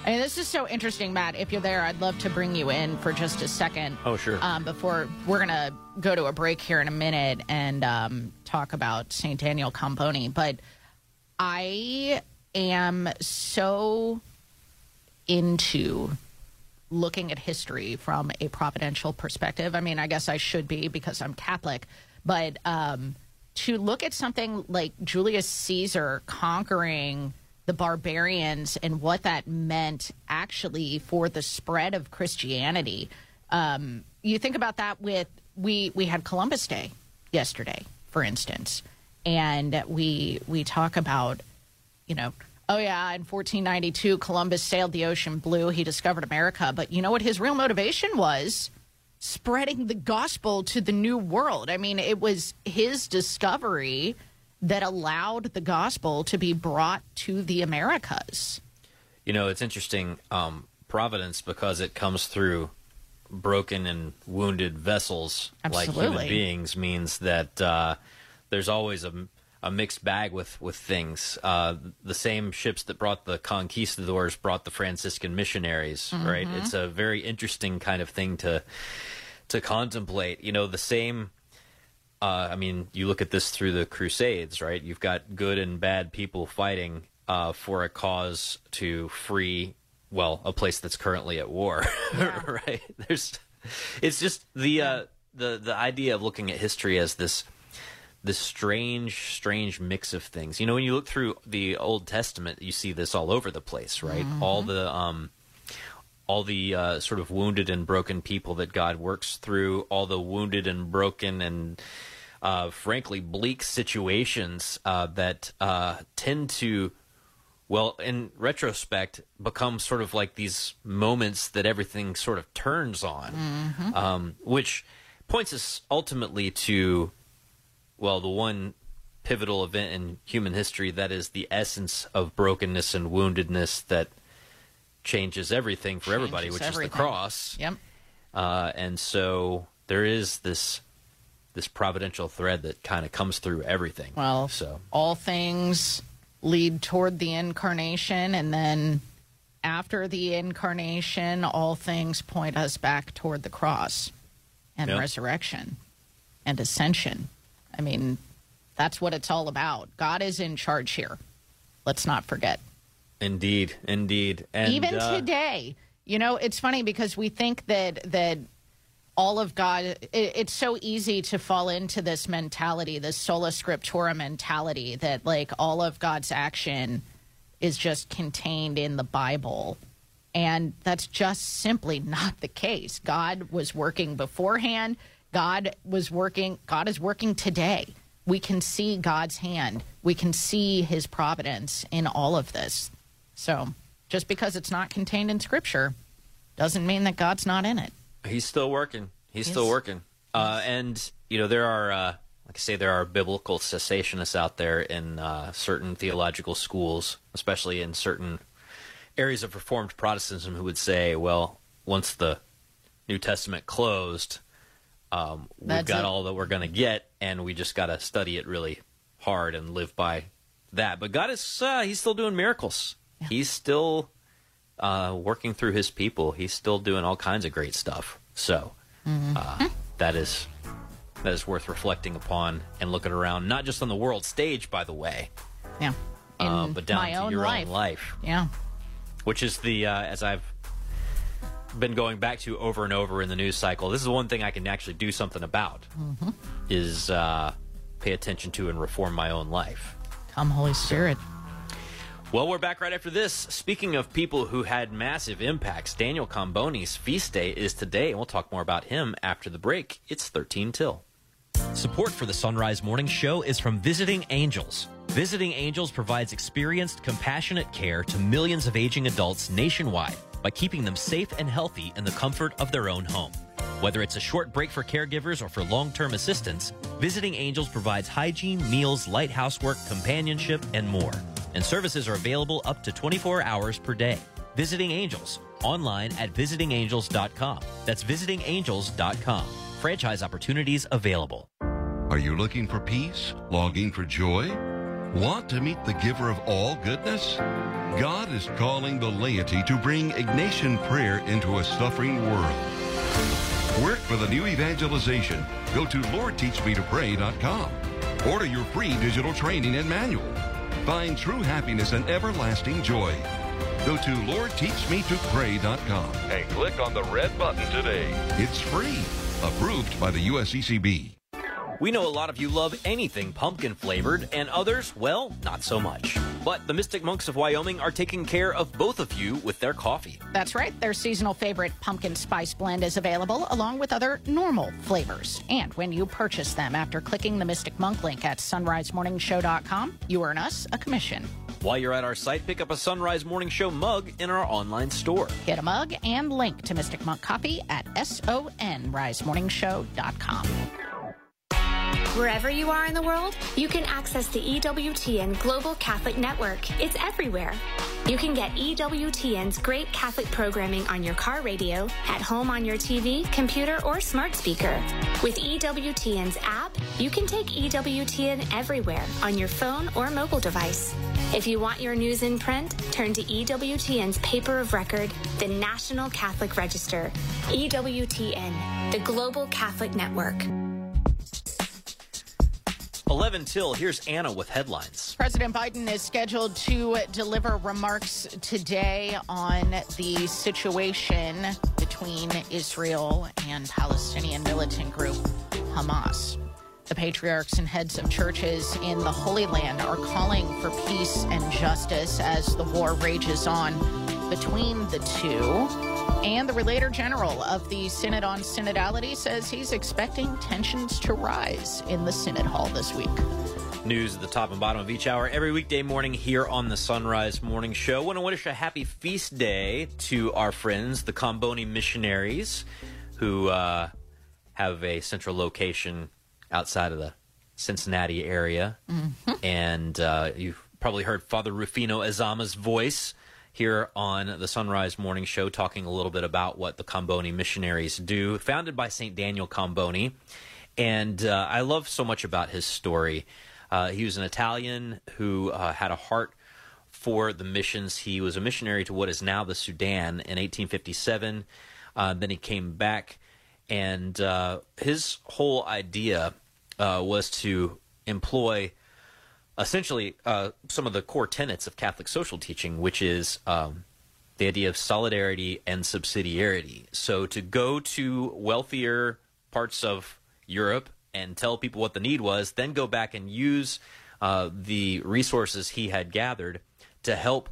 I mean, this is so interesting, Matt. If you're there, I'd love to bring you in for just a second. Oh, sure. Um, before we're going to go to a break here in a minute and um, talk about St. Daniel Comboni. But I am so into looking at history from a providential perspective. I mean, I guess I should be because I'm Catholic, but um, to look at something like Julius Caesar conquering the barbarians and what that meant actually for the spread of Christianity. Um, you think about that with we we had Columbus Day yesterday, for instance, and we we talk about you know Oh, yeah. In 1492, Columbus sailed the ocean blue. He discovered America. But you know what his real motivation was? Spreading the gospel to the new world. I mean, it was his discovery that allowed the gospel to be brought to the Americas. You know, it's interesting, um, Providence, because it comes through broken and wounded vessels like human beings, means that uh, there's always a, a mixed bag with, with things. Uh, the same ships that brought the conquistadors brought the Franciscan missionaries, right? Mhm. It's a very interesting kind of thing to to contemplate. You know, the same. Uh, I mean, you look at this through the Crusades, right? You've got good and bad people fighting uh, for a cause to free, well, a place that's currently at war, (laughs) right? There's, it's just the uh, the the idea of looking at history as this this strange, strange mix of things. You know, when you look through the Old Testament, you see this all over the place, right? All the um, all the uh, sort of wounded and broken people that God works through, all the wounded and broken and uh, frankly bleak situations uh, that uh, tend to, well, in retrospect, become sort of like these moments that everything sort of turns on, Mhm. um, which points us ultimately to, well, the one pivotal event in human history that is the essence of brokenness and woundedness that changes everything for everybody, which everything. is the cross. Yep. Uh, and so there is this this providential thread that kind of comes through everything. Well, so all things lead toward the incarnation, and then after the incarnation, all things point us back toward the cross and Yep. resurrection and ascension. I mean, that's what it's all about. God is in charge here. Let's not forget. indeed, indeed, and Even uh, today, you know, it's funny because we think that that all of God. It, it's so easy to fall into this mentality, this sola scriptura mentality, that like all of God's action is just contained in the Bible. And that's just simply not the case. God was working beforehand. God was working, God is working today. We can see God's hand. We can see his providence in all of this. So just because it's not contained in scripture doesn't mean that God's not in it. He's still working. He's still working. Uh, and you know there are, uh, like I say, there are biblical cessationists out there in uh, certain theological schools, especially in certain areas of Reformed Protestantism, who would say, well, once the New Testament closed, um, we've That's got it. all that we're going to get, and we just got to study it really hard and live by that. But God is, uh, He's still doing miracles. He's still uh, working through His people. He's still doing all kinds of great stuff. So uh, that is that is worth reflecting upon and looking around, not just on the world stage, by the way, Yeah. Uh, but down to your life. own life Yeah. which is the uh, as I've been going back to over and over in the news cycle. This is one thing I can actually do something about hmm is uh, pay attention to and reform my own life. Come, Holy Spirit. Well, we're back right after this. Speaking of people who had massive impacts, Daniel Comboni's feast day is today, and we'll talk more about him after the break. It's 13 till. Support for the Son Rise Morning Show is from Visiting Angels. Visiting Angels provides experienced, compassionate care to millions of aging adults nationwide by keeping them safe and healthy in the comfort of their own home. Whether it's a short break for caregivers or for long term assistance, Visiting Angels provides hygiene, meals, light housework, companionship, and more. And services are available up to 24 hours per day. Visiting Angels, online at visitingangels.com. That's visitingangels.com. Franchise opportunities available. Are you looking for peace? Longing for joy? Want to meet the giver of all goodness? God is calling the laity to bring Ignatian prayer into a suffering world. Work for the new evangelization. Go to LordTeachMeToPray.com. Order your free digital training and manual. Find true happiness and everlasting joy. Go to LordTeachMeToPray.com and click on the red button today. It's free. Approved by the USCCB. We know a lot of you love anything pumpkin flavored, and others, well, not so much. But the Mystic Monks of Wyoming are taking care of both of you with their coffee. That's right. Their seasonal favorite pumpkin spice blend is available along with other normal flavors. And when you purchase them after clicking the Mystic Monk link at sonrisemorningshow.com, you earn us a commission. While you're at our site, pick up a Son Rise Morning Show mug in our online store. Get a mug and link to Mystic Monk Coffee at sonrisemorningshow.com. Wherever you are in the world, you can access the EWTN Global Catholic Network. It's everywhere. You can get EWTN's great Catholic programming on your car radio, at home on your TV, computer, or smart speaker. With EWTN's app, you can take EWTN everywhere on your phone or mobile device. If you want your news in print, turn to EWTN's paper of record, the National Catholic Register. EWTN, the Global Catholic Network. 11 till, here's Anna with headlines. President Biden is scheduled to deliver remarks today on the situation between Israel and Palestinian militant group Hamas. The patriarchs and heads of churches in the Holy Land are calling for peace and justice as the war rages on between the two. And the Relator General of the Synod on Synodality says he's expecting tensions to rise in the Synod Hall this week. News at the top and bottom of each hour every weekday morning here on the Son Rise Morning Show. Want to wish a happy feast day to our friends, the Comboni missionaries, who uh, have a central location outside of the Cincinnati area. Mm-hmm. And uh, you've probably heard Father Rufino Azama's voice here on the Son Rise Morning Show, talking a little bit about what the Comboni missionaries do. Founded by St. Daniel Comboni. And uh, I love so much about his story. Uh, he was an Italian who uh, had a heart for the missions. He was a missionary to what is now the Sudan in 1857. Uh, then he came back, and uh, his whole idea uh, was to employ essentially uh, some of the core tenets of Catholic social teaching, which is um, the idea of solidarity and subsidiarity. So to go to wealthier parts of Europe and tell people what the need was, then go back and use uh, the resources he had gathered to help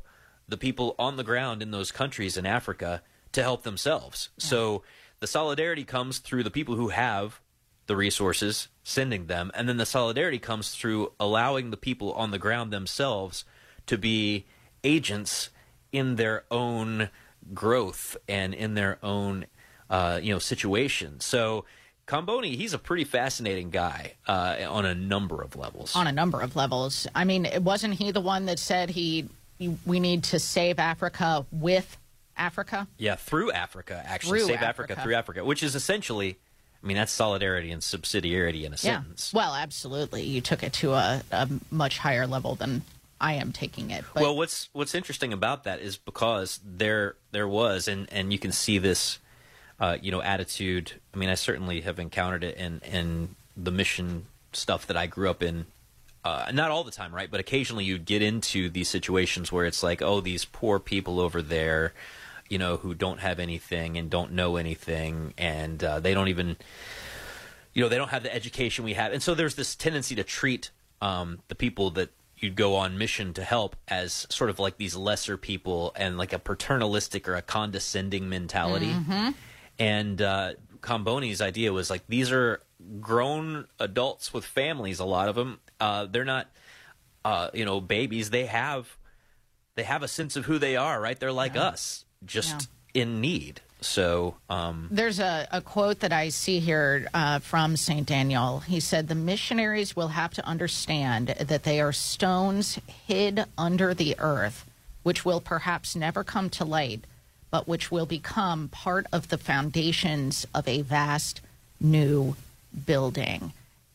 the people on the ground in those countries in Africa to help themselves. Yeah. So the solidarity comes through the people who have the resources, sending them, and then the solidarity comes through allowing the people on the ground themselves to be agents in their own growth and in their own uh, you know situation. So Comboni, he's a pretty fascinating guy uh, on a number of levels. On a number of levels. I mean, wasn't he the one that said he we need to save Africa with Africa? Yeah, through Africa, actually. Through save Africa. Africa through Africa, which is essentially I mean, that's solidarity and subsidiarity in a Yeah. sentence. Well, absolutely. You took it to a, a much higher level than I am taking it. But well, what's what's interesting about that is because there there was, and and you can see this, uh, you know, attitude. I mean, I certainly have encountered it in in the mission stuff that I grew up in. Uh, not all the time, right? But occasionally you'd get into these situations where it's like, oh, these poor people over there, you know, who don't have anything and don't know anything, and uh, they don't even, you know, they don't have the education we have, and so there's this tendency to treat um, the people that you'd go on mission to help as sort of like these lesser people and like a paternalistic or a condescending mentality. Mhm. And uh, Comboni's idea was like these are grown adults with families. A lot of them, uh, they're not, uh, you know, babies. They have, they have a sense of who they are. Right? They're like us, just in need. So, um, There's a, a quote that I see here uh, from St. Daniel. He said, The missionaries will have to understand that they are stones hid under the earth, which will perhaps never come to light, but which will become part of the foundations of a vast new building.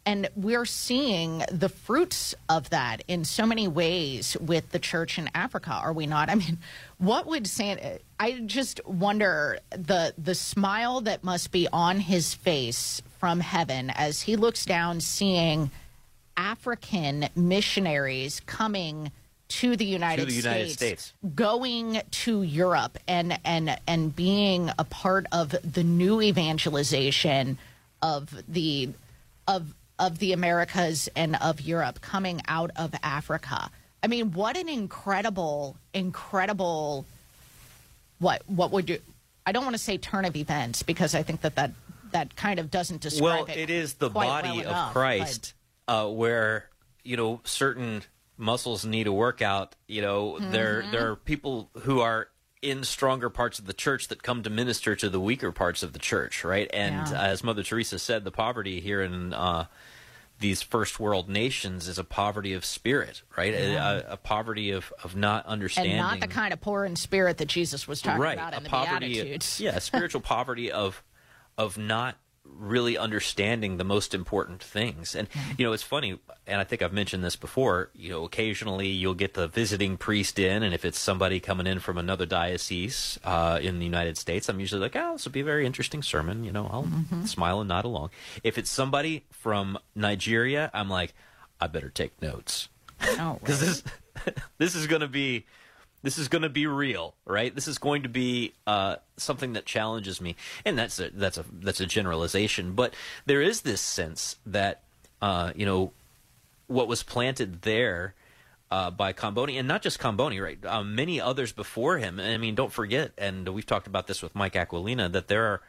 And we're seeing the fruits of that in so many ways with the church in Africa, are we not? (laughs) I mean, what would Santa? I just wonder the the smile that must be on his face from heaven as he looks down, seeing African missionaries coming to the United, the United States. going to Europe and and and being a part of the new evangelization of the of of the Americas and of Europe coming out of Africa. I mean, what an incredible, incredible. What what would you? I don't want to say turn of events because I think that that that kind of doesn't describe well, it. Well, it is the body well of enough, Christ, uh, where you know certain muscles need a workout, you know, there Mhm. there are people who are in stronger parts of the church that come to minister to the weaker parts of the church, right? And Yeah. as Mother Teresa said, the poverty here in uh, these first world nations is a poverty of spirit, right? A- Yeah. A, a poverty of, of not understanding. And not the kind of poor in spirit that Jesus was talking right, about in a the poverty, Beatitudes. yeah, a spiritual poverty of of not really understanding the most important things. And you know, it's funny, and I think I've mentioned this before. You know, occasionally you'll get the visiting priest in, and if it's somebody coming in from another diocese uh, in the United States, I'm usually like, "Oh, this will be a very interesting sermon." You know, I'll Mm-hmm. smile and nod along. If it's somebody from Nigeria, I'm like, "I better take notes." Oh, (laughs) because this (laughs) this is going to be this is going to be real, right? This is going to be uh, something that challenges me, and that's a that's a that's a generalization. But there is this sense that uh, you know what was planted there. Uh, by Comboni, and not just Comboni, right? Uh, many others before him. I mean, don't forget, and we've talked about this with Mike Aquilina, that there are,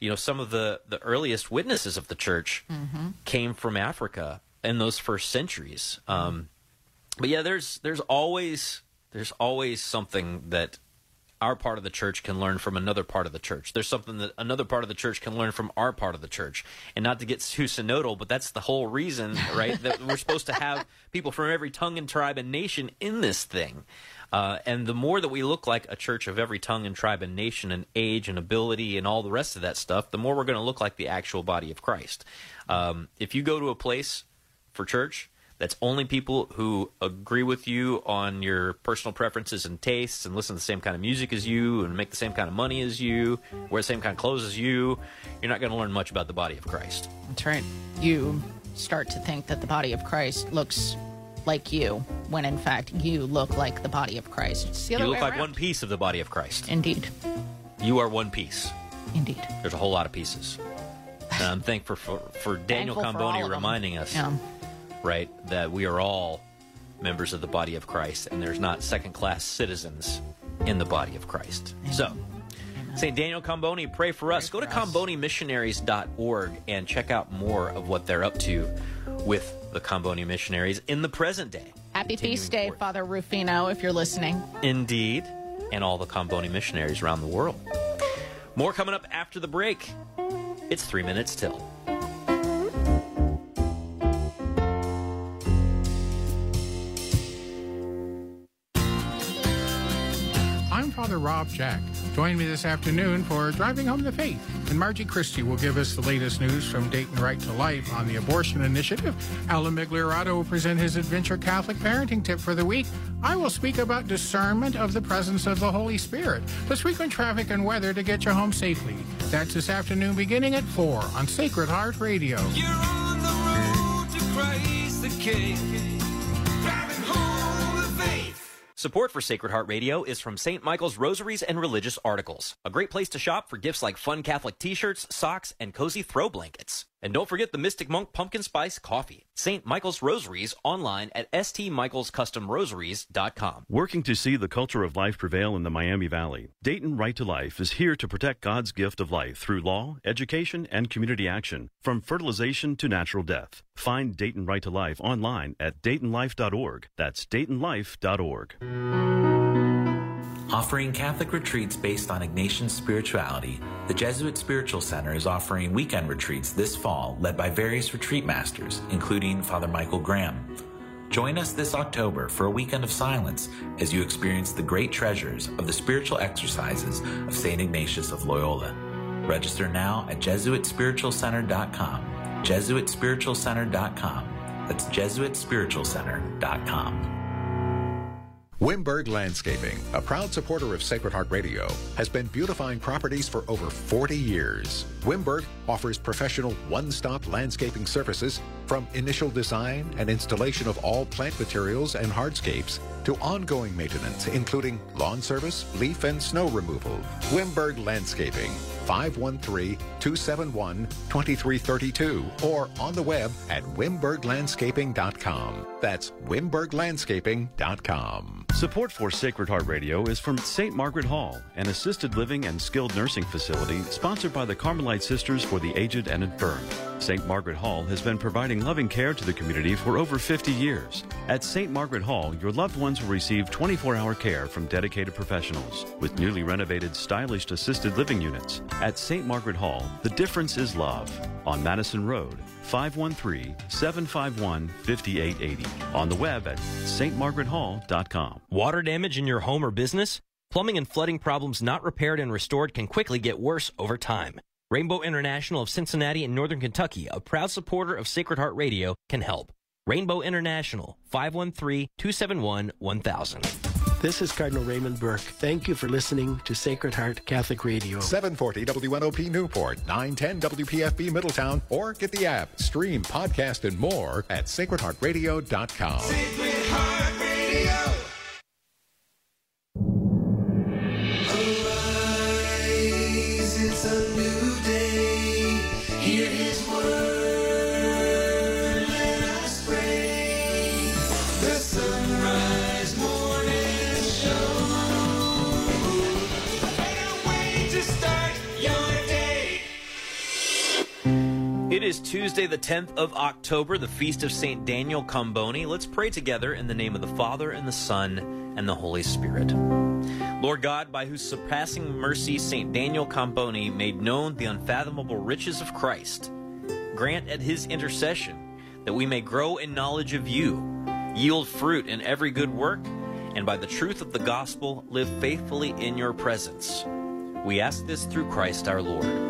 you know, some of the the earliest witnesses of the church Mm-hmm. came from Africa in those first centuries. Um, but yeah, there's there's always there's always something that our part of the church can learn from another part of the church. There's something that another part of the church can learn from our part of the church. And not to get too synodal, but that's the whole reason, (laughs) right? that we're supposed to have people from every tongue and tribe and nation in this thing. Uh, and the more that we look like a church of every tongue and tribe and nation and age and ability and all the rest of that stuff, the more we're going to look like the actual body of Christ. Um, if you go to a place for church that's only people who agree with you on your personal preferences and tastes and listen to the same kind of music as you and make the same kind of money as you, wear the same kind of clothes as you, you're not going to learn much about the body of Christ. That's right. You start to think that the body of Christ looks like you, when in fact you look like the body of Christ. It's the You look like around. one piece of the body of Christ. Indeed. You are one piece. Indeed. There's a whole lot of pieces. And I'm thankful for, for Daniel Comboni reminding us, Yeah. Right, that we are all members of the body of Christ and there's not second class citizens in the body of Christ. So, St. Daniel Comboni, pray for us. Go to combonimissionaries.org and check out more of what they're up to with the Comboni missionaries in the present day. Happy Feast Day, Father Rufino, if you're listening. Indeed, and all the Comboni missionaries around the world. More coming up after the break. It's three minutes till. Rob Jack. Join me this afternoon for Driving Home the Faith. And Margie Christie will give us the latest news from Dayton Right to Life on the abortion initiative. Alan Migliorato will present his Adventure Catholic parenting tip for the week. I will speak about discernment of the presence of the Holy Spirit, plus frequent traffic and weather to get you home safely. That's this afternoon beginning at 4 on Sacred Heart Radio. You're on the road to Christ the King. Support for Sacred Heart Radio is from St. Michael's Rosaries and Religious Articles, a great place to shop for gifts like fun Catholic t-shirts, socks, and cozy throw blankets. And don't forget the Mystic Monk Pumpkin Spice Coffee. St. Michael's Rosaries online at stmichaelscustomrosaries.com. Working to see the culture of life prevail in the Miami Valley, Dayton Right to Life is here to protect God's gift of life through law, education, and community action, from fertilization to natural death. Find Dayton Right to Life online at DaytonLife.org. That's DaytonLife.org. Offering Catholic retreats based on Ignatian spirituality, the Jesuit Spiritual Center is offering weekend retreats this fall led by various retreat masters, including Father Michael Graham. Join us this October for a weekend of silence as you experience the great treasures of the spiritual exercises of St. Ignatius of Loyola. Register now at JesuitSpiritualCenter.com. JesuitSpiritualCenter.com. That's JesuitSpiritualCenter.com. Wimberg Landscaping, a proud supporter of Sacred Heart Radio, has been beautifying properties for over 40 years. Wimberg offers professional one-stop landscaping services from initial design and installation of all plant materials and hardscapes to ongoing maintenance, including lawn service, leaf and snow removal. Wimberg Landscaping, 513-271-2332 or on the web at wimberglandscaping.com. That's wimberglandscaping.com. Support for Sacred Heart Radio is from St. Margaret Hall, an assisted living and skilled nursing facility sponsored by the Carmelite Sisters for the Aged and Infirm. St. Margaret Hall has been providing loving care to the community for over 50 years. At St. Margaret Hall, your loved ones will receive 24 hour care from dedicated professionals with newly renovated, stylish assisted living units. At St. Margaret Hall, the difference is love. On Madison Road, 513 751 5880. On the web at stmargarethall.com. Water damage in your home or business? Plumbing and flooding problems not repaired and restored can quickly get worse over time. Rainbow International of Cincinnati and Northern Kentucky, a proud supporter of Sacred Heart Radio, can help. Rainbow International, 513 271 1000. This is Cardinal Raymond Burke. Thank you for listening to Sacred Heart Catholic Radio. 740 WNOP Newport, 910 WPFB Middletown, or get the app, stream, podcast, and more at sacredheartradio.com. Sacred Heart Radio. It is Tuesday, the 10th of October, the feast of St. Daniel Comboni. Let's pray together in the name of the Father, and the Son, and the Holy Spirit. Lord God, by whose surpassing mercy St. Daniel Comboni made known the unfathomable riches of Christ, grant at his intercession that we may grow in knowledge of you, yield fruit in every good work, and by the truth of the gospel live faithfully in your presence. We ask this through Christ our Lord.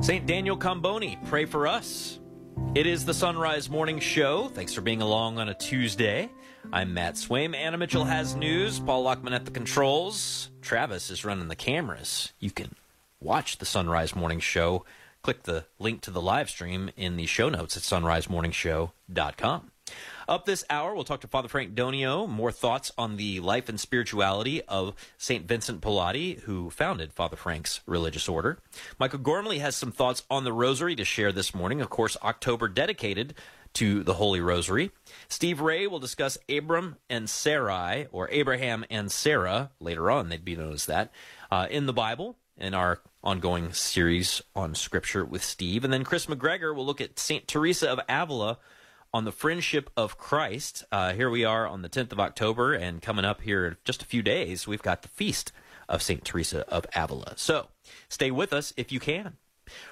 St. Daniel Comboni, pray for us. It is the Son Rise Morning Show. Thanks for being along on a Tuesday. I'm Matt Swaim. Anna Mitchell has news. Paul Lockman at the controls. Travis is running the cameras. You can watch the Son Rise Morning Show. Click the link to the live stream in the show notes at sonrisemorningshow.com. Up this hour, we'll talk to Father Frank Donio. More thoughts on the life and spirituality of St. Vincent Pallotti, who founded Father Frank's religious order. Michael Gormley has some thoughts on the Rosary to share this morning. Of course, October dedicated to the Holy Rosary. Steve Ray will discuss Abram and Sarai, or Abraham and Sarah, later on they'd be known as that, uh, in the Bible in our ongoing series on Scripture with Steve. And then Chris McGregor will look at St. Teresa of Avila on the friendship of Christ. Uh, here we are on the 10th of October, and coming up here in just a few days, we've got the feast of St. Teresa of Avila. So stay with us if you can.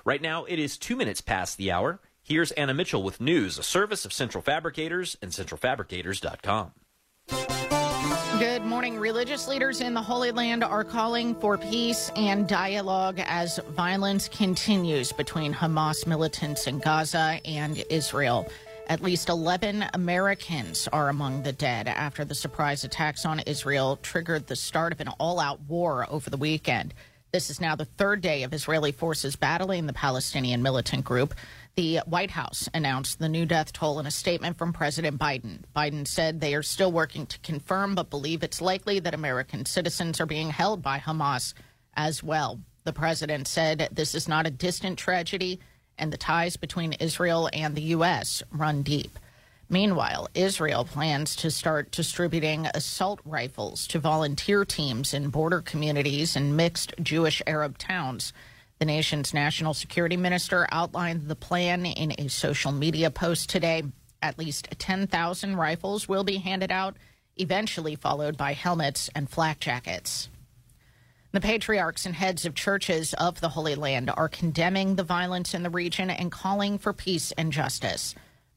Right now, it is two minutes past the hour. Here's Anna Mitchell with news, a service of Central Fabricators and centralfabricators.com. Good morning. Religious leaders in the Holy Land are calling for peace and dialogue as violence continues between Hamas militants in Gaza and Israel. At least 11 Americans are among the dead after the surprise attacks on Israel triggered the start of an all out war over the weekend. This is now the third day of Israeli forces battling the Palestinian militant group. The White House announced the new death toll in a statement from President Biden. Biden said they are still working to confirm, but believe it's likely that American citizens are being held by Hamas as well. The president said this is not a distant tragedy, and the ties between Israel and the U.S. run deep. Meanwhile, Israel plans to start distributing assault rifles to volunteer teams in border communities and mixed Jewish Arab towns. The nation's national security minister outlined the plan in a social media post today. At least 10,000 rifles will be handed out, eventually followed by helmets and flak jackets. The patriarchs and heads of churches of the Holy Land are condemning the violence in the region and calling for peace and justice.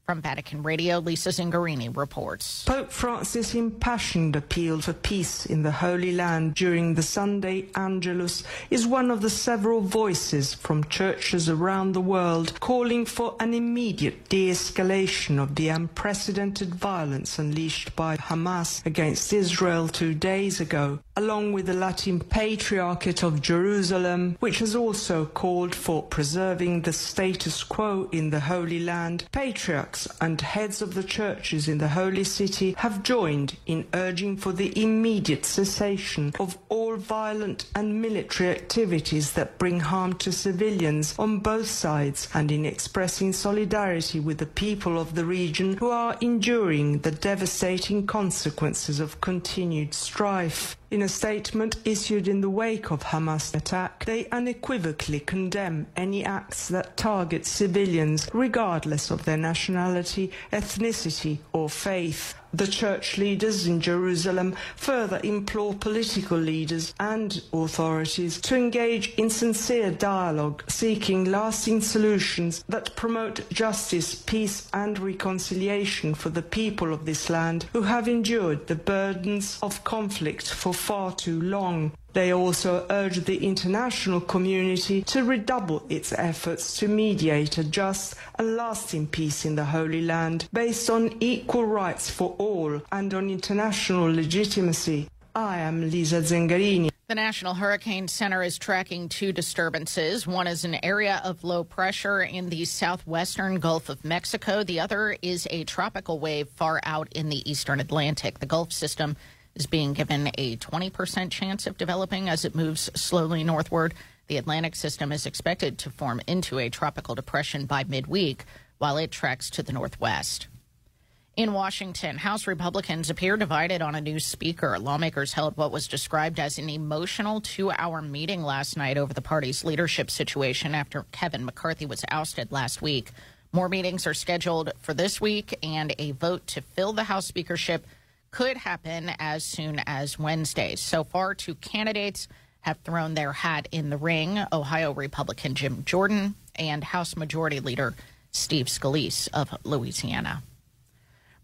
From Vatican Radio, Lisa Zengarini reports. Pope Francis' impassioned appeal for peace in the Holy Land during the Sunday Angelus is one of the several voices from churches around the world calling for an immediate de escalation of the unprecedented violence unleashed by Hamas against Israel two days ago, along with the Latin Patriarchate of Jerusalem, which has also called for preserving the status quo in the Holy Land. Patriarchs and heads of the churches in the Holy City have joined in urging for the immediate cessation of all violent and military activities that bring harm to civilians on both sides and in expressing solidarity with the people of the region who are enduring the devastating consequences of continued strife. In a statement issued in the wake of Hamas attack, they unequivocally condemn any acts that target civilians regardless of their nationality, ethnicity or faith. The church leaders in Jerusalem further implore political leaders and authorities to engage in sincere dialogue, seeking lasting solutions that promote justice, peace, and reconciliation for the people of this land who have endured the burdens of conflict for far too long. They also urge the international community to redouble its efforts to mediate a just and lasting peace in the Holy Land based on equal rights for all and on international legitimacy. I am Lisa Zengarini. The National Hurricane Center is tracking two disturbances. One is an area of low pressure in the southwestern Gulf of Mexico. The other is a tropical wave far out in the eastern Atlantic. The Gulf system is being given a 20% chance of developing as it moves slowly northward. The Atlantic system is expected to form into a tropical depression by midweek while it tracks to the northwest. In Washington, House Republicans appear divided on a new speaker. Lawmakers held what was described as an emotional two hour meeting last night over the party's leadership situation after Kevin McCarthy was ousted last week. More meetings are scheduled for this week, and a vote to fill the House speakership could happen as soon as Wednesday. So far, two candidates have thrown their hat in the ring Ohio Republican Jim Jordan and House Majority Leader Steve Scalise of Louisiana.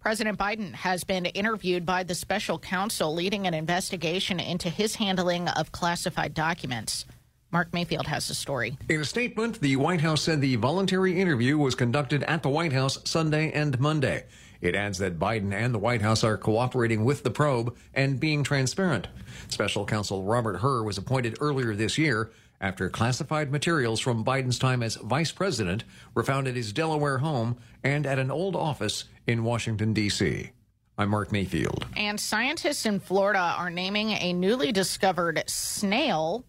President Biden has been interviewed by the special counsel leading an investigation into his handling of classified documents. Mark Mayfield has the story. In a statement, the White House said the voluntary interview was conducted at the White House Sunday and Monday. It adds that Biden and the White House are cooperating with the probe and being transparent. Special counsel Robert Hur was appointed earlier this year after classified materials from Biden's time as vice president were found at his Delaware home and at an old office in Washington, D.C. I'm Mark Mayfield. And scientists in Florida are naming a newly discovered snail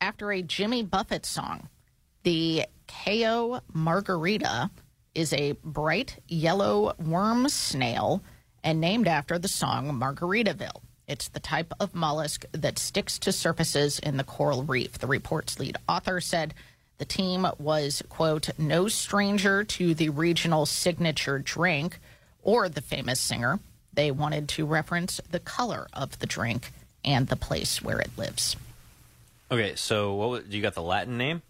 after a Jimmy Buffett song. The Cayo margarita is a bright yellow worm snail and named after the song Margaritaville. It's the type of mollusk that sticks to surfaces in the coral reef. The report's lead author said the team was, quote, no stranger to the regional signature drink or the famous singer. They wanted to reference the color of the drink and the place where it lives. Okay, so what was, you got the Latin name?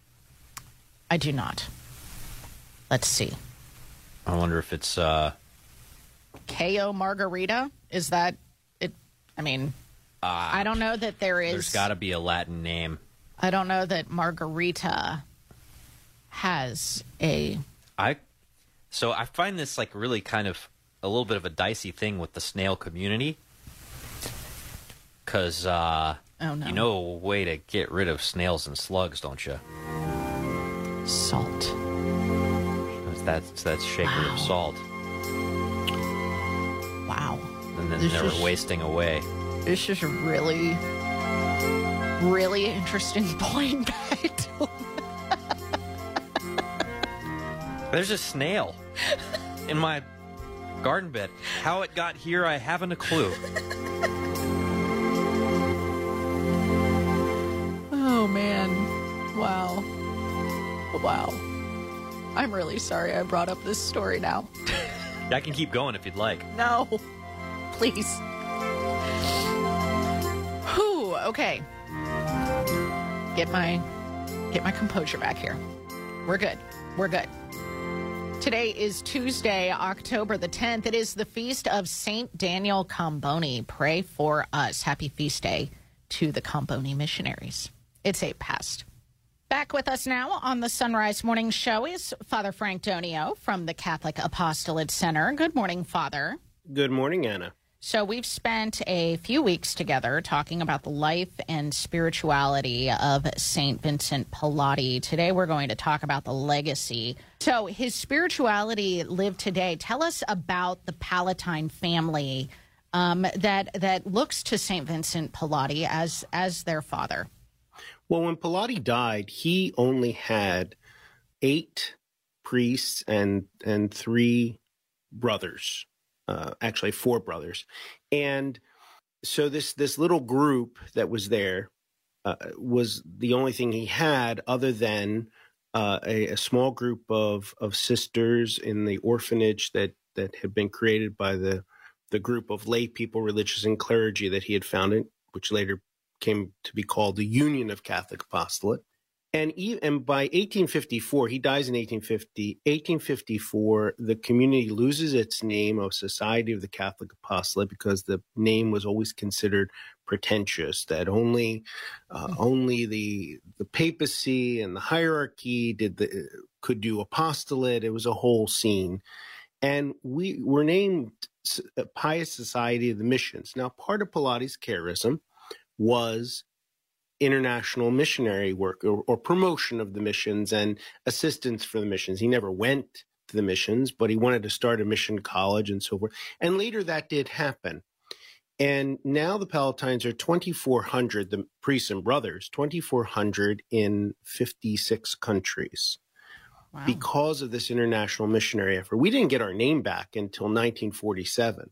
I do not. Let's see. I wonder if it's uh Cayo margarita? Is that it? I mean, uh, I don't know that there is. There's got to be a Latin name. I don't know that margarita has a. I so I find this like really kind of a little bit of a dicey thing with the snail community because uh, oh, no. you know a way to get rid of snails and slugs, don't you? Salt. That's that's shaker wow. of salt. Wow. And then This they're wasting away. This is a really, really interesting (laughs) point back to There's a snail in my garden bed. How it got here, I haven't a clue. Oh man. Wow. Wow. I'm really sorry I brought up this story now. (laughs) I can keep going if you'd like. No. Please. Whew, okay. Get my get my composure back here. We're good. We're good. Today is Tuesday, October the 10th. It is the feast of St. Daniel Comboni. Pray for us. Happy feast day to the Comboni missionaries. It's eight past. Back with us now on the Son Rise Morning Show is Father Frank Donio from the Catholic Apostolate Center. Good morning, Father. Good morning, Anna. So, we've spent a few weeks together talking about the life and spirituality of St. Vincent Pallotti. Today, we're going to talk about the legacy. So, his spirituality lived today. Tell us about the Pallottine family um, that that looks to St. Vincent Pallotti as as their father. Well, when Pallotti died, he only had eight priests and and three brothers uh, actually four brothers, and so this this little group that was there uh, was the only thing he had other than uh, a, a, small group of of sisters in the orphanage that that had been created by the the group of lay people, religious and clergy that he had founded, which later came to be called the Union of Catholic Apostolate. And, and by 1854, he dies in 1850. 1854, the community loses its name of Society of the Catholic Apostolate because the name was always considered pretentious. That only, uh, mm-hmm. only the the papacy and the hierarchy did the could do apostolate. It was a whole scene, and we were named Pious Society of the Missions. Now, part of Pallotti's charism was international missionary work or, or, promotion of the missions and assistance for the missions. He never went to the missions, but he wanted to start a mission college and so forth. And later that did happen. And now the Pallottines are 2,400, the priests and brothers, 2,400 in 56 countries. Wow. Because of this international missionary effort, we didn't get our name back until 1947.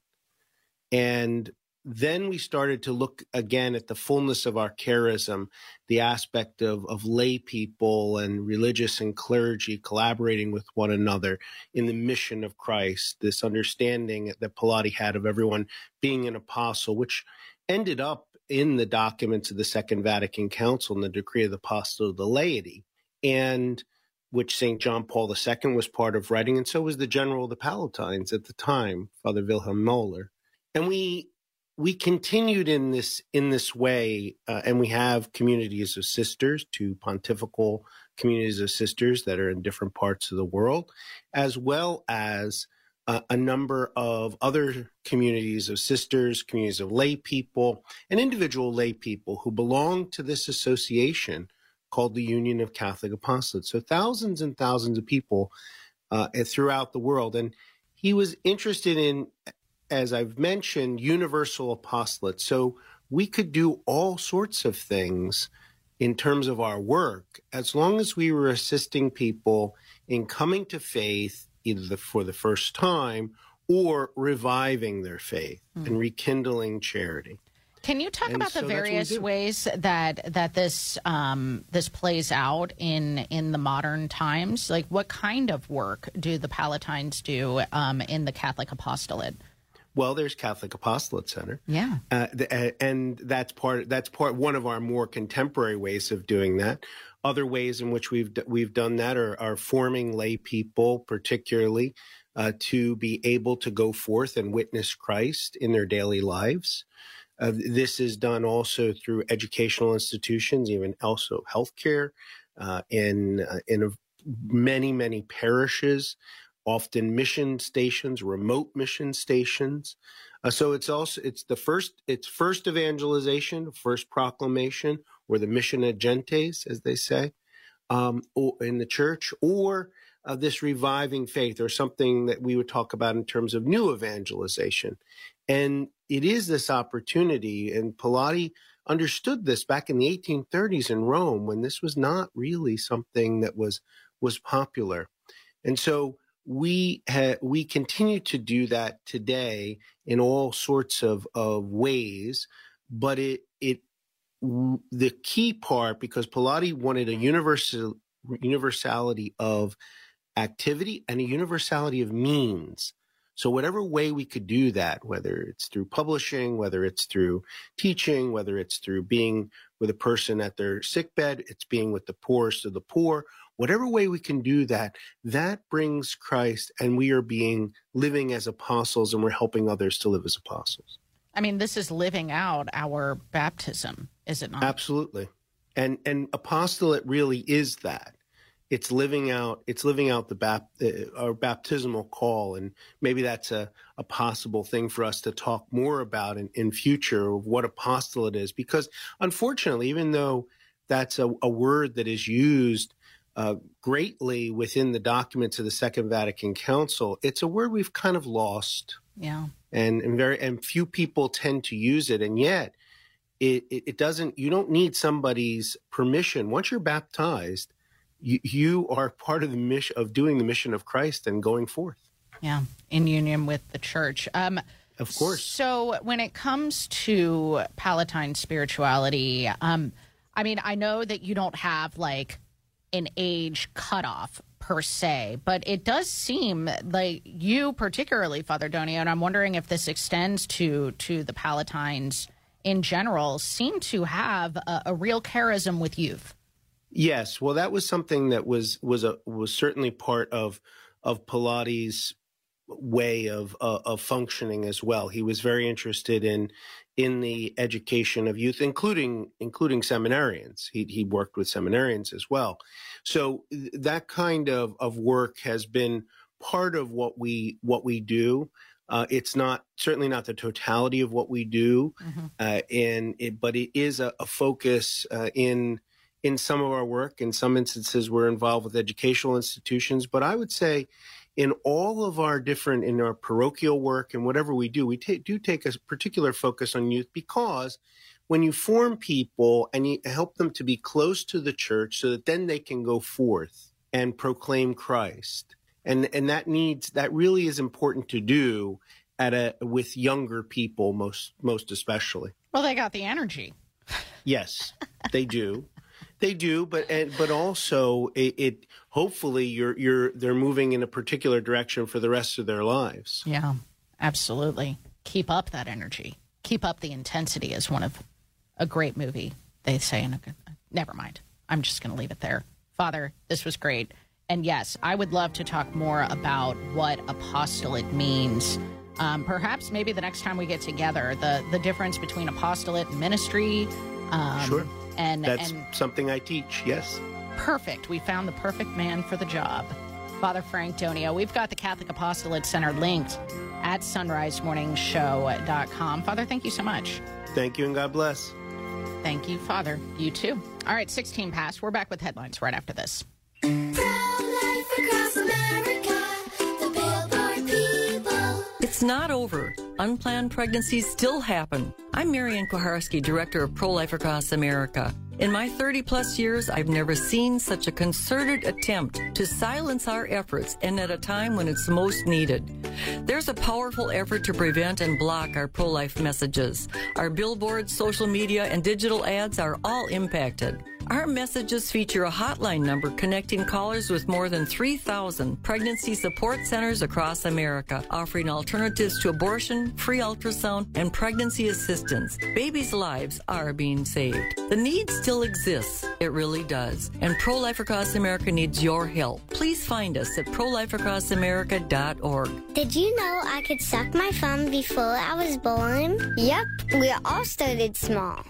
And then we started to look again at the fullness of our charism, the aspect of, of lay people and religious and clergy collaborating with one another in the mission of Christ, this understanding that Pallotti had of everyone being an apostle, which ended up in the documents of the Second Vatican Council and the Decree of the Apostle of the Laity, and which St. John Paul II was part of writing, and so was the General of the Pallottines at the time, Father Wilhelm Moeller. And we we continued in this in this way, uh, and we have communities of sisters, two pontifical communities of sisters that are in different parts of the world, as well as uh, a number of other communities of sisters, communities of lay people, and individual lay people who belong to this association called the Union of Catholic Apostolates. So thousands and thousands of people uh, throughout the world, and he was interested in as I've mentioned, universal apostolate. So we could do all sorts of things in terms of our work as long as we were assisting people in coming to faith either for the first time or reviving their faith mm. and rekindling charity. Can you talk and about so the various ways that that this um, this plays out in in the modern times? Like, what kind of work do the Pallottines do um, in the Catholic apostolate? Well, there's Catholic Apostolate Center. Yeah. Uh, and that's part that's part one of our more contemporary ways of doing that. Other ways in which we've we've done that are, are forming lay people, particularly uh, to be able to go forth and witness Christ in their daily lives. Uh, this is done also through educational institutions, even also healthcare, uh, in uh, in a, many many parishes often mission stations, remote mission stations. Uh, so it's also it's the first it's first evangelization, first proclamation, or the mission agentes, as they say, um, in the church, or uh, this reviving faith, or something that we would talk about in terms of new evangelization. And it is this opportunity, and Pallotti understood this back in the 1830s in Rome when this was not really something that was was popular. And so we ha- we continue to do that today in all sorts of, of ways, but it it the key part because Pallotti wanted a universal universality of activity and a universality of means. So whatever way we could do that, whether it's through publishing, whether it's through teaching, whether it's through being with a person at their sickbed, it's being with the poorest of the poor, whatever way we can do that, that brings Christ and we are being living as apostles and we're helping others to live as apostles. I mean, this is living out our baptism, is it not? Absolutely. And and apostolate really is that. It's living out it's living out the bap, uh, our baptismal call and maybe that's a, a possible thing for us to talk more about in, in future of what apostolate is because unfortunately even though that's a, a word that is used uh, greatly within the documents of the Second Vatican Council, it's a word we've kind of lost. Yeah. And, and very and few people tend to use it. And yet it, it, it doesn't you don't need somebody's permission. Once you're baptized, you, you are part of the mission of doing the mission of Christ and going forth. Yeah. In union with the church. Um of course. So when it comes to Pallottine spirituality, um, I mean, I know that you don't have like an age cutoff per se, but it does seem like you, particularly, Father Donio, and I'm wondering if this extends to to the Pallottines in general, seem to have a, a real charism with youth. Yes, well, that was something that was was a was certainly part of of Pallotti's way of uh, of functioning as well. He was very interested in in the education of youth, including including seminarians. He he worked with seminarians as well. So that kind of of work has been part of what we what we do. Uh, it's not certainly not the totality of what we do, mm-hmm. uh, and it, but it is a, a focus uh, in in some of our work. In some instances, we're involved with educational institutions, but I would say in all of our different in our parochial work and whatever we do we ta- do take a particular focus on youth because when you form people and you help them to be close to the church so that then they can go forth and proclaim Christ. And and that needs that really is important to do at a with younger people most most especially. Well they got the energy. Yes they do they do, but but also it, it, hopefully you're you're they're moving in a particular direction for the rest of their lives. Yeah, absolutely. Keep up that energy. Keep up the intensity is one of a great movie. They say in a good. Never mind. I'm just going to leave it there. Father, this was great. And yes, I would love to talk more about what apostolate means. Um, perhaps maybe the next time we get together, the the difference between apostolate and ministry. Um, sure and that's and something I teach. Yes. Perfect. We found the perfect man for the job. Father Frank Donio. We've got the Catholic Apostolate Center linked at sonrisemorningshow.com. Father, thank you so much. Thank you and God bless. Thank you, Father. You too. All right, 16 past. We're back with headlines right after this. It's not over. Unplanned pregnancies still happen. I'm Marianne Kuharski, Director of Pro Life Across America. In my 30 plus years, I've never seen such a concerted attempt to silence our efforts and at a time when it's most needed. There's a powerful effort to prevent and block our pro life messages. Our billboards, social media, and digital ads are all impacted. Our messages feature a hotline number connecting callers with more than 3,000 pregnancy support centers across America, offering alternatives to abortion, free ultrasound, and pregnancy assistance. Babies' lives are being saved. The need still exists. It really does. And Pro Life Across America needs your help. Please find us at prolifeacrossamerica.org. Did you know I could suck my thumb before I was born? Yep, we all started small.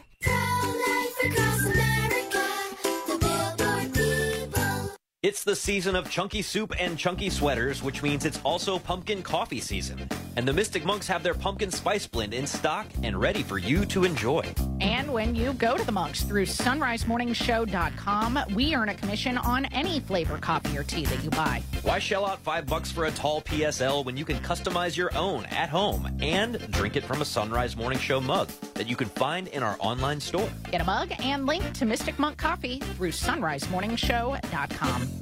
It's the season of chunky soup and chunky sweaters, which means it's also pumpkin coffee season. And the Mystic Monks have their pumpkin spice blend in stock and ready for you to enjoy. And when you go to the Monks through sonrisemorningshow.com, we earn a commission on any flavor coffee or tea that you buy. Why shell out five bucks for a tall PSL when you can customize your own at home and drink it from a Son Rise Morning Show mug that you can find in our online store? Get a mug and link to Mystic Monk Coffee through sonrisemorningshow.com.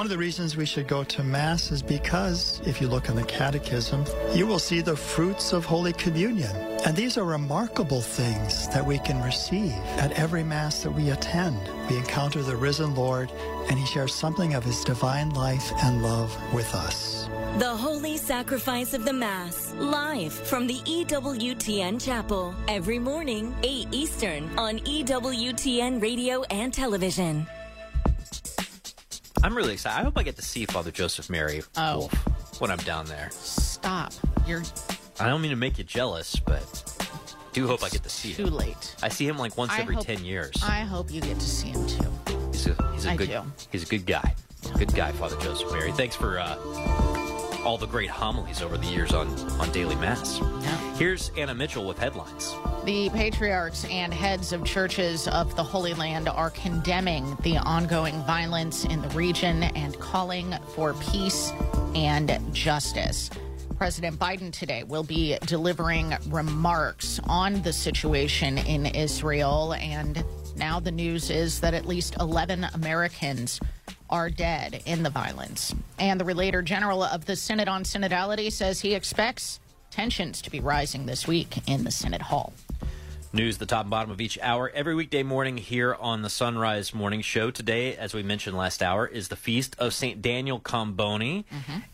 One of the reasons we should go to Mass is because if you look in the Catechism, you will see the fruits of Holy Communion. And these are remarkable things that we can receive at every Mass that we attend. We encounter the risen Lord, and He shares something of His divine life and love with us. The Holy Sacrifice of the Mass, live from the EWTN Chapel, every morning, 8 Eastern, on EWTN Radio and Television. I'm really excited. I hope I get to see Father Joseph Mary Oh. Wolf when I'm down there. Stop. You're I don't mean to make you jealous, but do hope I get to see too him. Too late. I see him like once I every hope- 10 years. I hope you get to see him too. He's a, he's a I good do. he's a good guy. Good guy, Father Joseph Mary. Thanks for uh, all the great homilies over the years on on daily mass. Here's Anna Mitchell with headlines. The patriarchs and heads of churches of the Holy Land are condemning the ongoing violence in the region and calling for peace and justice. President Biden today will be delivering remarks on the situation in Israel. And now the news is that at least 11 Americans are dead in the violence. And the Relator General of the Synod on Synodality says he expects tensions to be rising this week in the Synod Hall. News, the top and bottom of each hour, every weekday morning here on the Son Rise Morning Show. Today, as we mentioned last hour, is the feast of St. Daniel Comboni,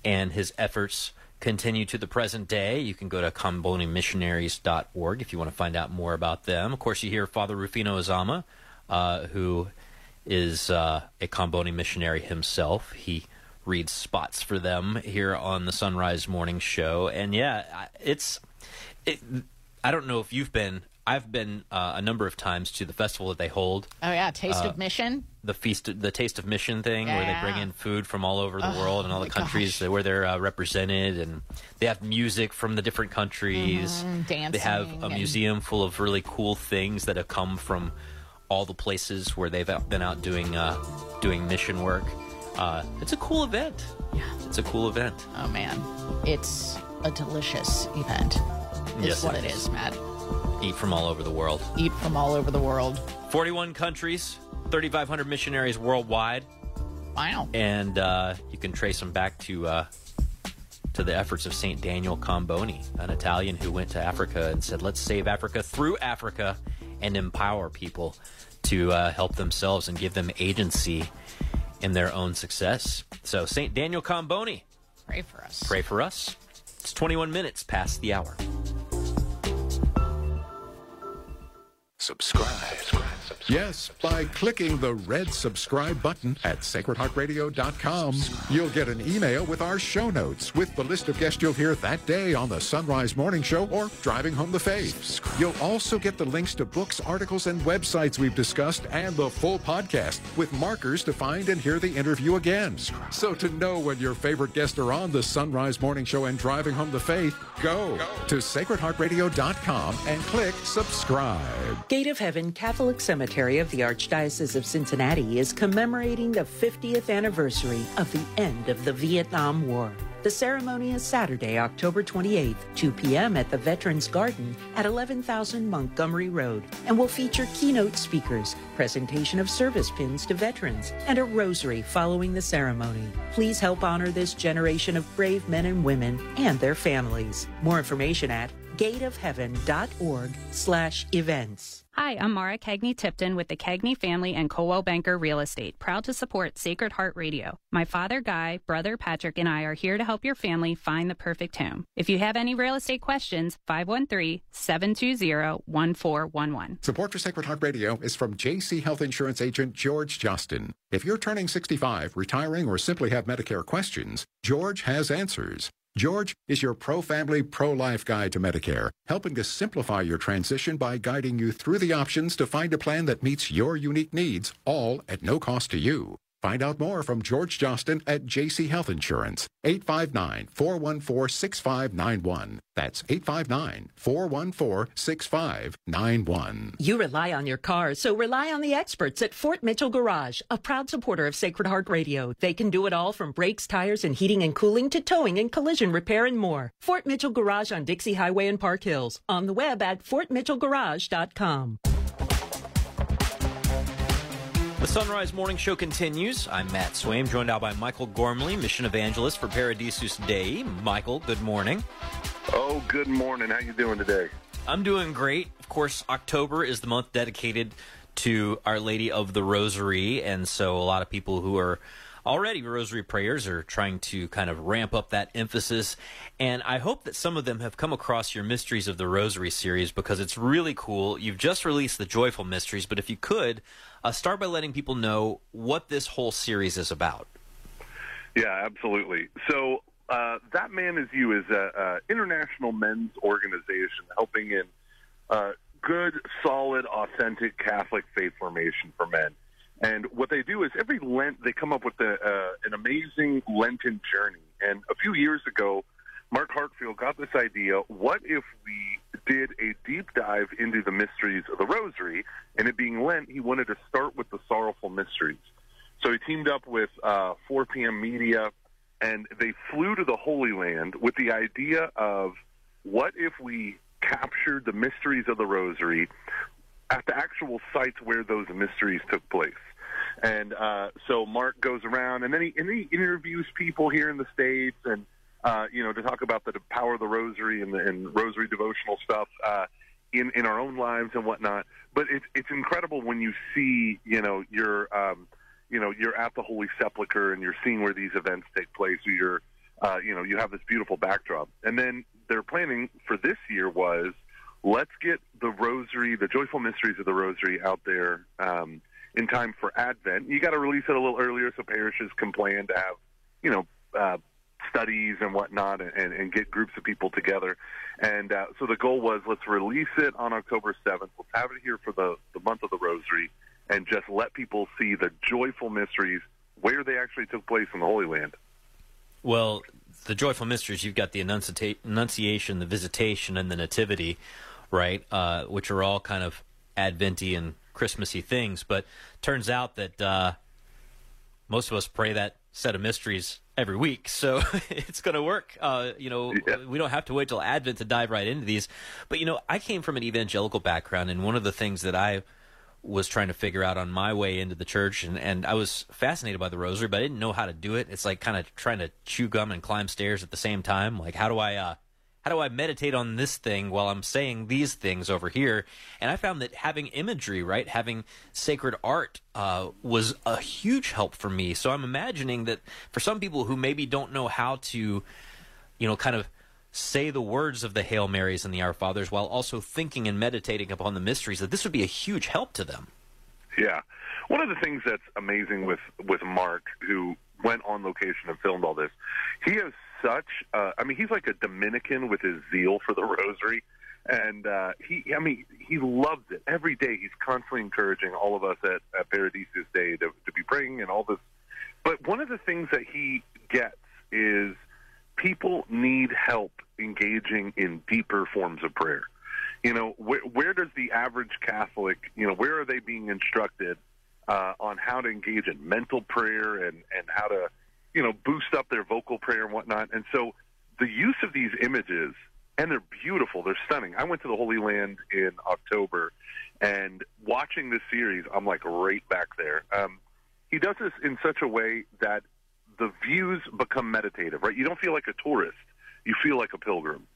and his efforts continue to the present day. You can go to combonimissionaries.org if you want to find out more about them. Of course, you hear Father Rufino Azama, uh, who is uh, a Comboni missionary himself. He reads spots for them here on the Son Rise Morning Show, and yeah, it's. It, I don't know if you've been. I've been uh, a number of times to the festival that they hold. Oh, yeah. Taste Uh, of Mission. the feast, the taste of mission thing, where they bring in food from all over the Oh, world and all the countries gosh. where they're uh, represented, and they have music from the different countries. Mhm, They have dancing a and- museum full of really cool things that have come from all the places where they've been out doing uh, doing mission work. Uh, it's a cool event. Yeah, it's a cool event. Oh, man. It's a delicious event. Is Yes, what it it is. is, Matt. Eat from all over the world. Eat from all over the world. 41 countries, 3,500 missionaries worldwide. Wow. And uh, you can trace them back to uh, to the efforts of St. Daniel Comboni, an Italian who went to Africa and said, let's save Africa through Africa and empower people to uh, help themselves and give them agency in their own success. So, St. Daniel Comboni, Pray for us. pray for us. It's 21 minutes past the hour. Subscribe. Yes, by clicking the red subscribe button at sacredheartradio.com, you'll get an email with our show notes with the list of guests you'll hear that day on the Son Rise Morning Show or Driving Home the Faith. You'll also get the links to books, articles, and websites we've discussed and the full podcast with markers to find and hear the interview again. So to know when your favorite guests are on the Son Rise Morning Show and Driving Home the Faith, go to sacredheartradio.com and click subscribe. Gate of Heaven Catholic Cemetery of the Archdiocese of Cincinnati is commemorating the 50th anniversary of the end of the Vietnam War. The ceremony is Saturday, October 28th, 2 p.m. at the Veterans Garden at 11,000 Montgomery Road, and will feature keynote speakers, presentation of service pins to veterans, and a rosary following the ceremony. Please help honor this generation of brave men and women and their families. More information at gateofheaven.org slash events. Hi, I'm Mara Cagney Tipton with the Cagney Family and Coldwell Banker Real Estate, proud to support Sacred Heart Radio. My father Guy, brother Patrick, and I are here to help your family find the perfect home. If you have any real estate questions, 513 720 1411. Support for Sacred Heart Radio is from JC Health Insurance agent George Justin. If you're turning 65, retiring, or simply have Medicare questions, George has answers. George is your pro family, pro life guide to Medicare, helping to simplify your transition by guiding you through the options to find a plan that meets your unique needs, all at no cost to you. Find out more from George Johnston at JC Health Insurance, 859 414 6591. That's 859 414 6591. You rely on your car, so rely on the experts at Fort Mitchell Garage, a proud supporter of Sacred Heart Radio. They can do it all from brakes, tires, and heating and cooling to towing and collision repair and more. Fort Mitchell Garage on Dixie Highway in Park Hills. On the web at fortmitchellgarage.com. The Son Rise Morning Show continues. I'm Matt Swaim, joined out by Michael Gormley, mission evangelist for Paradisus Dei. Michael, good morning. Oh, good morning. How you doing today? I'm doing great. Of course, October is the month dedicated to Our Lady of the Rosary, and so a lot of people who are already rosary prayers are trying to kind of ramp up that emphasis. And I hope that some of them have come across your Mysteries of the Rosary series because it's really cool. You've just released the Joyful Mysteries, but if you could, uh, start by letting people know what this whole series is about. Yeah, absolutely. So uh, that man is you is a, a international men's organization helping in uh, good, solid, authentic Catholic faith formation for men. And what they do is every Lent they come up with a, uh, an amazing Lenten journey. And a few years ago, Mark Hartfield got this idea: what if we did a deep dive into the mysteries of the Rosary? And it being Lent, he wanted to start with the sorrowful mysteries. So he teamed up with uh, 4 p.m. Media, and they flew to the Holy Land with the idea of what if we captured the mysteries of the Rosary at the actual sites where those mysteries took place. And uh, so Mark goes around, and then he and he interviews people here in the states, and uh, you know, to talk about the power of the Rosary and the and Rosary devotional stuff uh, in in our own lives and whatnot. But it's it's incredible when you see, you know, you're um, you know you're at the Holy Sepulchre and you're seeing where these events take place. Or you're uh, you know you have this beautiful backdrop, and then their planning for this year was let's get the Rosary, the joyful mysteries of the Rosary, out there. Um, in time for Advent. You got to release it a little earlier so parishes can plan to have, you know, uh, studies and whatnot and, and get groups of people together. And uh, so the goal was let's release it on October 7th. Let's have it here for the, the month of the Rosary and just let people see the joyful mysteries where they actually took place in the Holy Land. Well, the joyful mysteries, you've got the Annunciata- Annunciation, the Visitation, and the Nativity, right? Uh, which are all kind of Adventy and Christmassy things. But turns out that uh, most of us pray that set of mysteries every week, (laughs) so (laughs) it's going to work. Uh, you know, yeah. we don't have to wait till Advent to dive right into these. But you know, I came from an evangelical background, and one of the things that I was trying to figure out on my way into the church and, and I was fascinated by the rosary but I didn't know how to do it. It's like kind of trying to chew gum and climb stairs at the same time. Like how do I uh, how do I meditate on this thing while I'm saying these things over here? And I found that having imagery, right, having sacred art uh, was a huge help for me. So I'm imagining that for some people who maybe don't know how to, you know, kind of say the words of the Hail Marys and the Our Fathers while also thinking and meditating upon the mysteries, that this would be a huge help to them. Yeah. One of the things that's amazing with, with Mark, who went on location and filmed all this, he has such. Uh, I mean, he's like a Dominican with his zeal for the Rosary, and uh, he. I mean, he loves it every day. He's constantly encouraging all of us at, at Paradisus Dei to, to be praying and all this. But one of the things that he gets is people need help engaging in deeper forms of prayer. You know, where, where does the average Catholic, you know, where are they being instructed uh, on how to engage in mental prayer and, and how to you know, boost up their vocal prayer and whatnot. And so the use of these images, and they're beautiful, they're stunning. I went to the Holy Land in October, and watching this series, I'm like right back there. Um, he does this in such a way that the views become meditative, right? You don't feel like a tourist, you feel like a pilgrim.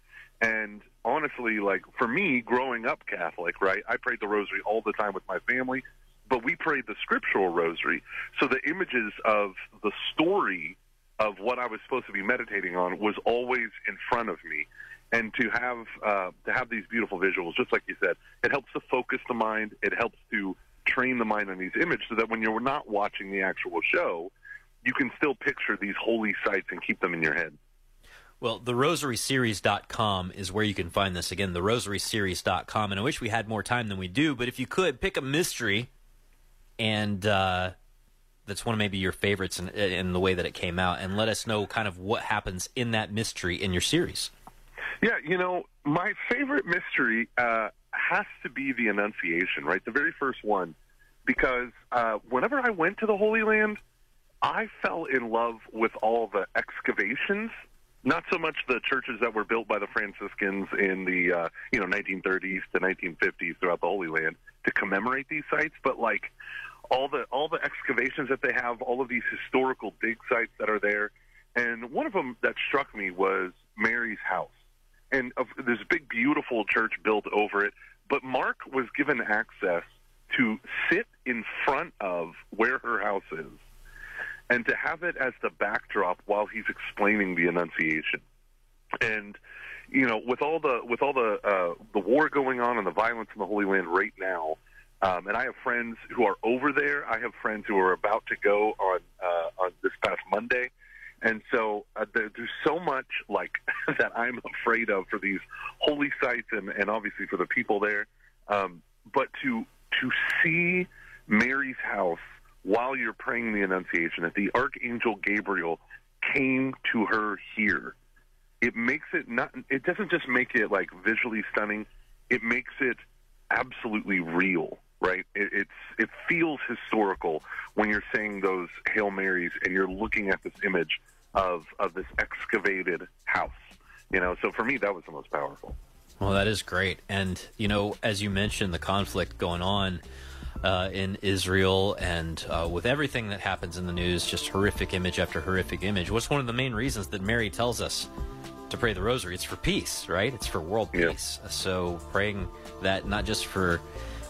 And honestly, like for me, growing up Catholic, right, I prayed the rosary all the time with my family but we prayed the scriptural rosary. So the images of the story of what I was supposed to be meditating on was always in front of me. And to have uh, to have these beautiful visuals, just like you said, it helps to focus the mind. It helps to train the mind on these images, so that when you're not watching the actual show, you can still picture these holy sites and keep them in your head. Well, the rosaryseries.com is where you can find this. Again, the rosaryseries.com. And I wish we had more time than we do, but if you could pick a mystery and uh, that's one of maybe your favorites in, in the way that it came out, and let us know kind of what happens in that mystery in your series. Yeah, you know, my favorite mystery uh, has to be the Annunciation, right? The very first one, because uh, whenever I went to the Holy Land, I fell in love with all the excavations. Not so much the churches that were built by the Franciscans in the uh, you know 1930s to 1950s throughout the Holy Land to commemorate these sites, but like all the all the excavations that they have, all of these historical dig sites that are there. And one of them that struck me was Mary's house. And there's a big, beautiful church built over it. But Mark was given access to sit in front of where her house is. and to have it as the backdrop while he's explaining the Annunciation, and you know, with all the with all the uh, the war going on and the violence in the Holy Land right now, um, and I have friends who are over there. I have friends who are about to go on uh, on this past Monday, and so uh, there, there's so much like (laughs) that I'm afraid of for these holy sites and, and obviously for the people there. Um, but to to see Mary's house while you're praying the Annunciation, that the Archangel Gabriel came to her here it makes it not it doesn't just make it like visually stunning it makes it absolutely real right it, it's it feels historical when you're saying those hail marys and you're looking at this image of of this excavated house you know so for me that was the most powerful well that is great and you know as you mentioned the conflict going on uh, in Israel and uh, with everything that happens in the news, just horrific image after horrific image. What's one of the main reasons that Mary tells us to pray the rosary. It's for peace, right? It's for world peace. Yeah. So praying that not just for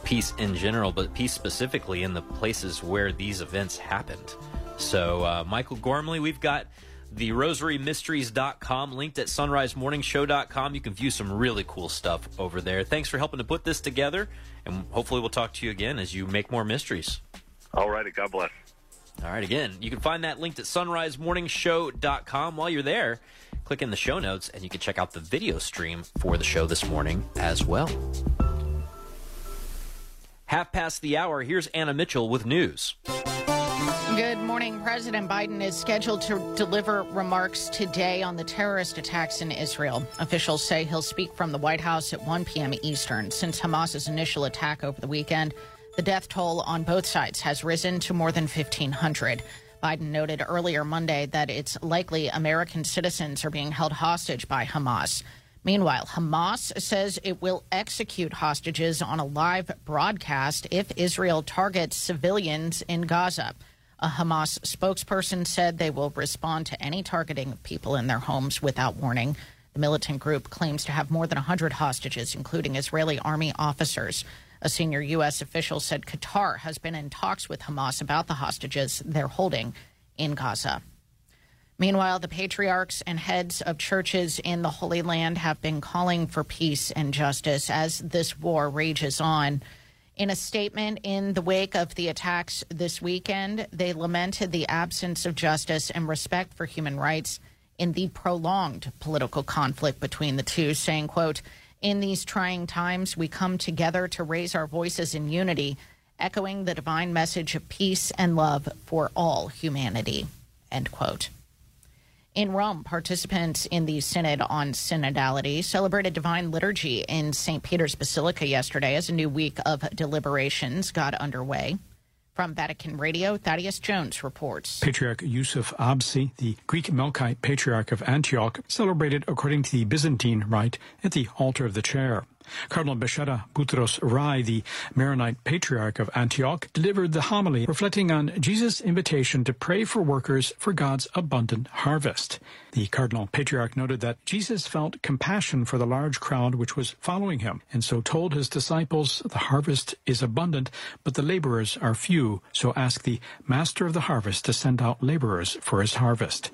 peace in general, but peace specifically in the places where these events happened. So, uh, Michael Gormley, we've got the rosarymysteries.com linked at sonrisemorningshow.com. You can view some really cool stuff over there. Thanks for helping to put this together, and hopefully we'll talk to you again as you make more mysteries. All righty. God bless. All right. Again, you can find that linked at sonrisemorningshow.com. While you're there, click in the show notes and you can check out the video stream for the show this morning as well. Half past the hour, here's Anna Mitchell with news. Good morning. President Biden is scheduled to deliver remarks today on the terrorist attacks in Israel. Officials say he'll speak from the White House at 1 p.m. Eastern. Since Hamas's initial attack over the weekend, the death toll on both sides has risen to more than 1,500. Biden noted earlier Monday that it's likely American citizens are being held hostage by Hamas. Meanwhile, Hamas says it will execute hostages on a live broadcast if Israel targets civilians in Gaza. A Hamas spokesperson said they will respond to any targeting of people in their homes without warning. The militant group claims to have more than 100 hostages, including Israeli army officers. A senior U.S. official said Qatar has been in talks with Hamas about the hostages they're holding in Gaza. Meanwhile, the patriarchs and heads of churches in the Holy Land have been calling for peace and justice as this war rages on. In a statement in the wake of the attacks this weekend, they lamented the absence of justice and respect for human rights in the prolonged political conflict between the two, saying, quote, in these trying times, we come together to raise our voices in unity, echoing the divine message of peace and love for all humanity. End quote. In Rome, participants in the Synod on Synodality celebrated Divine Liturgy in St. Peter's Basilica yesterday as a new week of deliberations got underway. From Vatican Radio, Thaddeus Jones reports. Patriarch Yusuf Absi, the Greek Melkite Patriarch of Antioch, celebrated according to the Byzantine rite at the altar of the chair. Cardinal Bechara Boutros Rai, the Maronite Patriarch of Antioch, delivered the homily reflecting on Jesus' invitation to pray for workers for God's abundant harvest. The Cardinal Patriarch noted that Jesus felt compassion for the large crowd which was following him, and so told his disciples, The harvest is abundant, but the laborers are few, so ask the Master of the harvest to send out laborers for his harvest.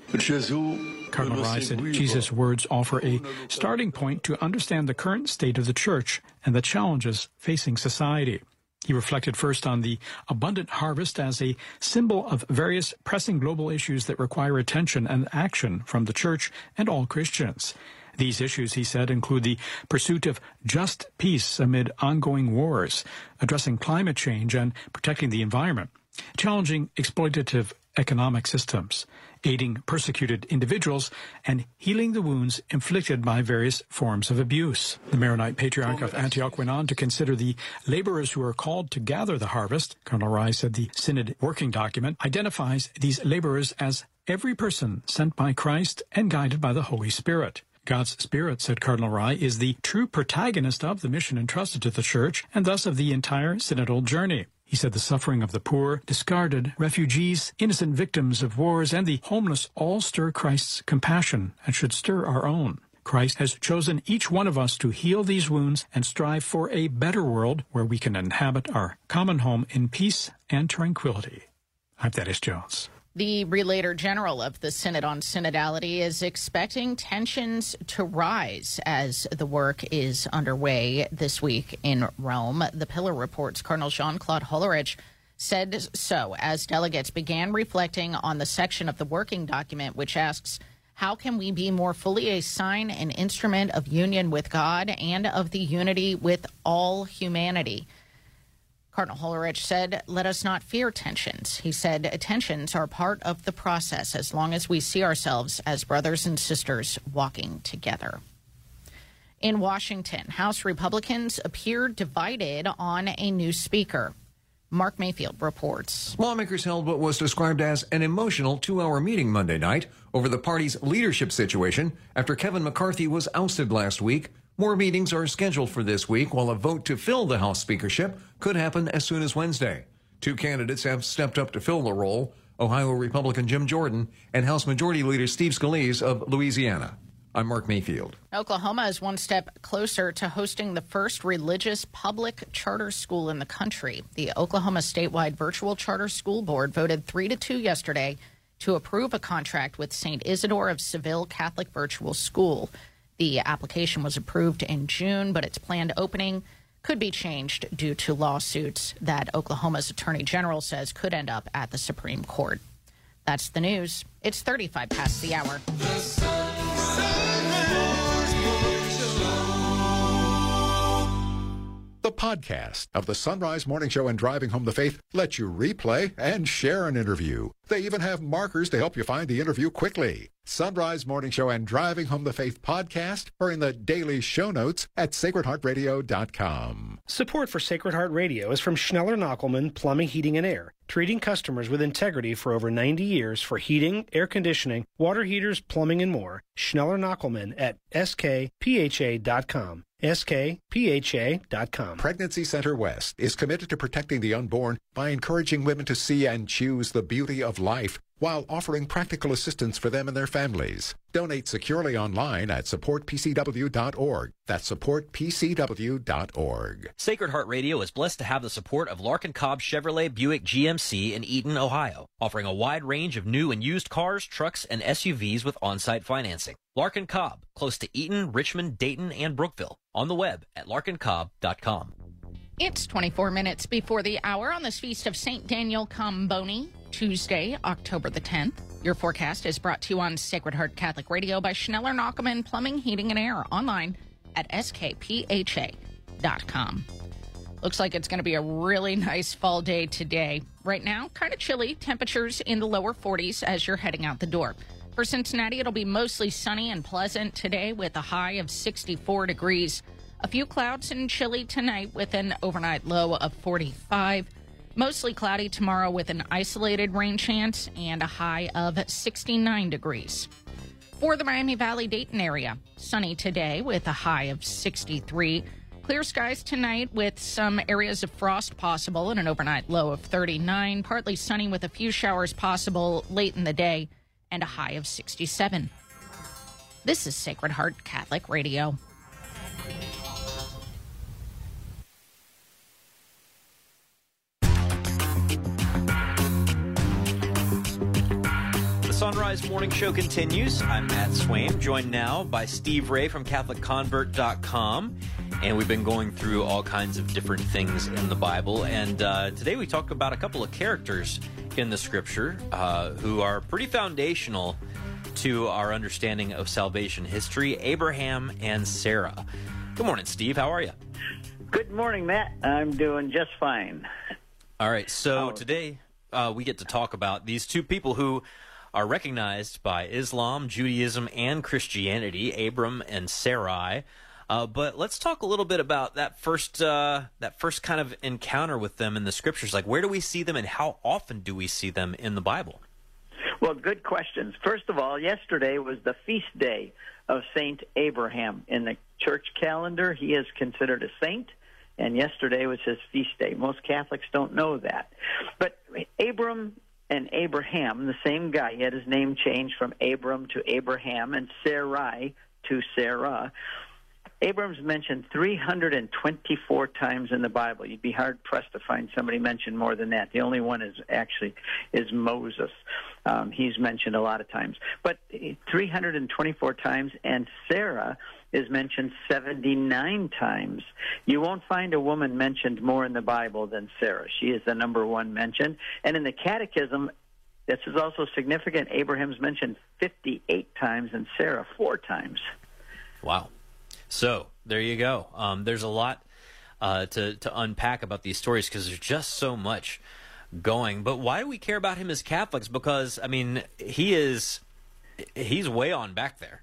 Cardinal Rai said Jesus' words offer a starting point to understand the current state of the church and the challenges facing society. He reflected first on the abundant harvest as a symbol of various pressing global issues that require attention and action from the church and all Christians. These issues, he said, include the pursuit of just peace amid ongoing wars, addressing climate change and protecting the environment, challenging exploitative economic systems, aiding persecuted individuals, and healing the wounds inflicted by various forms of abuse. The Maronite Patriarch of Antioch went on to consider the laborers who are called to gather the harvest. Colonel Rai said the Synod working document identifies these laborers as every person sent by Christ and guided by the Holy Spirit. God's Spirit, said Cardinal Rai, is the true protagonist of the mission entrusted to the Church and thus of the entire synodal journey. He said the suffering of the poor, discarded, refugees, innocent victims of wars, and the homeless all stir Christ's compassion and should stir our own. Christ has chosen each one of us to heal these wounds and strive for a better world where we can inhabit our common home in peace and tranquility. I'm Thaddeus Jones. The Relator General of the Synod on Synodality is expecting tensions to rise as the work is underway this week in Rome. The Pillar reports Cardinal Jean Claude Hollerich said so as delegates began reflecting on the section of the working document which asks, How can we be more fully a sign and instrument of union with God and of the unity with all humanity? Cardinal Hollerich said, Let us not fear tensions. He said, Tensions are part of the process as long as we see ourselves as brothers and sisters walking together. In Washington, House Republicans appear divided on a new speaker. Mark Mayfield reports. Lawmakers held what was described as an emotional two hour meeting Monday night over the party's leadership situation after Kevin McCarthy was ousted last week more meetings are scheduled for this week, while a vote to fill the House speakership could happen as soon as Wednesday. Two candidates have stepped up to fill the role Ohio Republican Jim Jordan and House Majority Leader Steve Scalise of Louisiana. I'm Mark Mayfield. Oklahoma is one step closer to hosting the first religious public charter school in the country. The Oklahoma statewide virtual charter school board voted 3 to 2 yesterday to approve a contract with St. Isidore of Seville Catholic Virtual School. The application was approved in June, but its planned opening could be changed due to lawsuits that Oklahoma's attorney general says could end up at the Supreme Court. That's the news. It's 35 past the hour. The podcast of the Son Rise Morning Show and Driving Home the Faith lets you replay and share an interview. They even have markers to help you find the interview quickly. Son Rise Morning Show and Driving Home the Faith podcast are in the daily show notes at sacredheartradio.com. Support for Sacred Heart Radio is from Schneller Knochelmann Plumbing, Heating and Air, treating customers with integrity for over 90 years for heating, air conditioning, water heaters, plumbing, and more. Schneller Knochelmann at skpha.com skpha.com. Pregnancy Center West is committed to protecting the unborn by encouraging women to see and choose the beauty of life while offering practical assistance for them and their families. Donate securely online at supportpcw.org. That's supportpcw.org. Sacred Heart Radio is blessed to have the support of Larkin Cobb Chevrolet Buick GMC in Eaton, Ohio, offering a wide range of new and used cars, trucks, and SUVs with on-site financing. Larkin Cobb, close to Eaton, Richmond, Dayton, and Brookville. On the web at larkincobb.com. It's 24 minutes before the hour on this feast of St. Daniel Comboni, Tuesday, October the 10th. Your forecast is brought to you on Sacred Heart Catholic Radio by Schneller Knochelmann Plumbing, Heating, and Air online at skpha.com. Looks like it's going to be a really nice fall day today. Right now, kind of chilly, temperatures in the lower 40s as you're heading out the door. For Cincinnati, it'll be mostly sunny and pleasant today with a high of 64 degrees. A few clouds and chilly tonight with an overnight low of 45. Mostly cloudy tomorrow with an isolated rain chance and a high of 69 degrees. For the Miami Valley Dayton area, sunny today with a high of 63. Clear skies tonight with some areas of frost possible and an overnight low of 39. Partly sunny with a few showers possible late in the day and a high of 67. This is Sacred Heart Catholic Radio. Son Rise Morning Show continues. I'm Matt Swaim, joined now by Steve Ray from CatholicConvert.com. And we've been going through all kinds of different things in the Bible. And uh, today we talk about a couple of characters in the scripture uh, who are pretty foundational to our understanding of salvation history Abraham and Sarah. Good morning, Steve. How are you? Good morning, Matt. I'm doing just fine. All right. So today uh, we get to talk about these two people who are recognized by Islam, Judaism, and Christianity, Abram and Sarai. Uh, but let's talk a little bit about that first uh, that first kind of encounter with them in the scriptures. Like, where do we see them, and how often do we see them in the Bible? Well, good questions. First of all, yesterday was the feast day of Saint Abraham. In the church calendar, he is considered a saint, and yesterday was his feast day. Most Catholics don't know that. But Abram and Abraham, the same guy, he had his name changed from Abram to Abraham and Sarai to Sarah. Abram's mentioned 324 times in the Bible. You'd be hard pressed to find somebody mentioned more than that. The only one is actually is Moses. Um, he's mentioned a lot of times, but 324 times, and Sarah is mentioned 79 times. You won't find a woman mentioned more in the Bible than Sarah. She is the number one mentioned, and in the Catechism. This is also significant. Abraham's mentioned 58 times and Sarah four times. Wow. So there you go. Um, there's a lot uh, to to unpack about these stories because there's just so much going. But why do we care about him as Catholics? Because I mean, he is he's way on back there.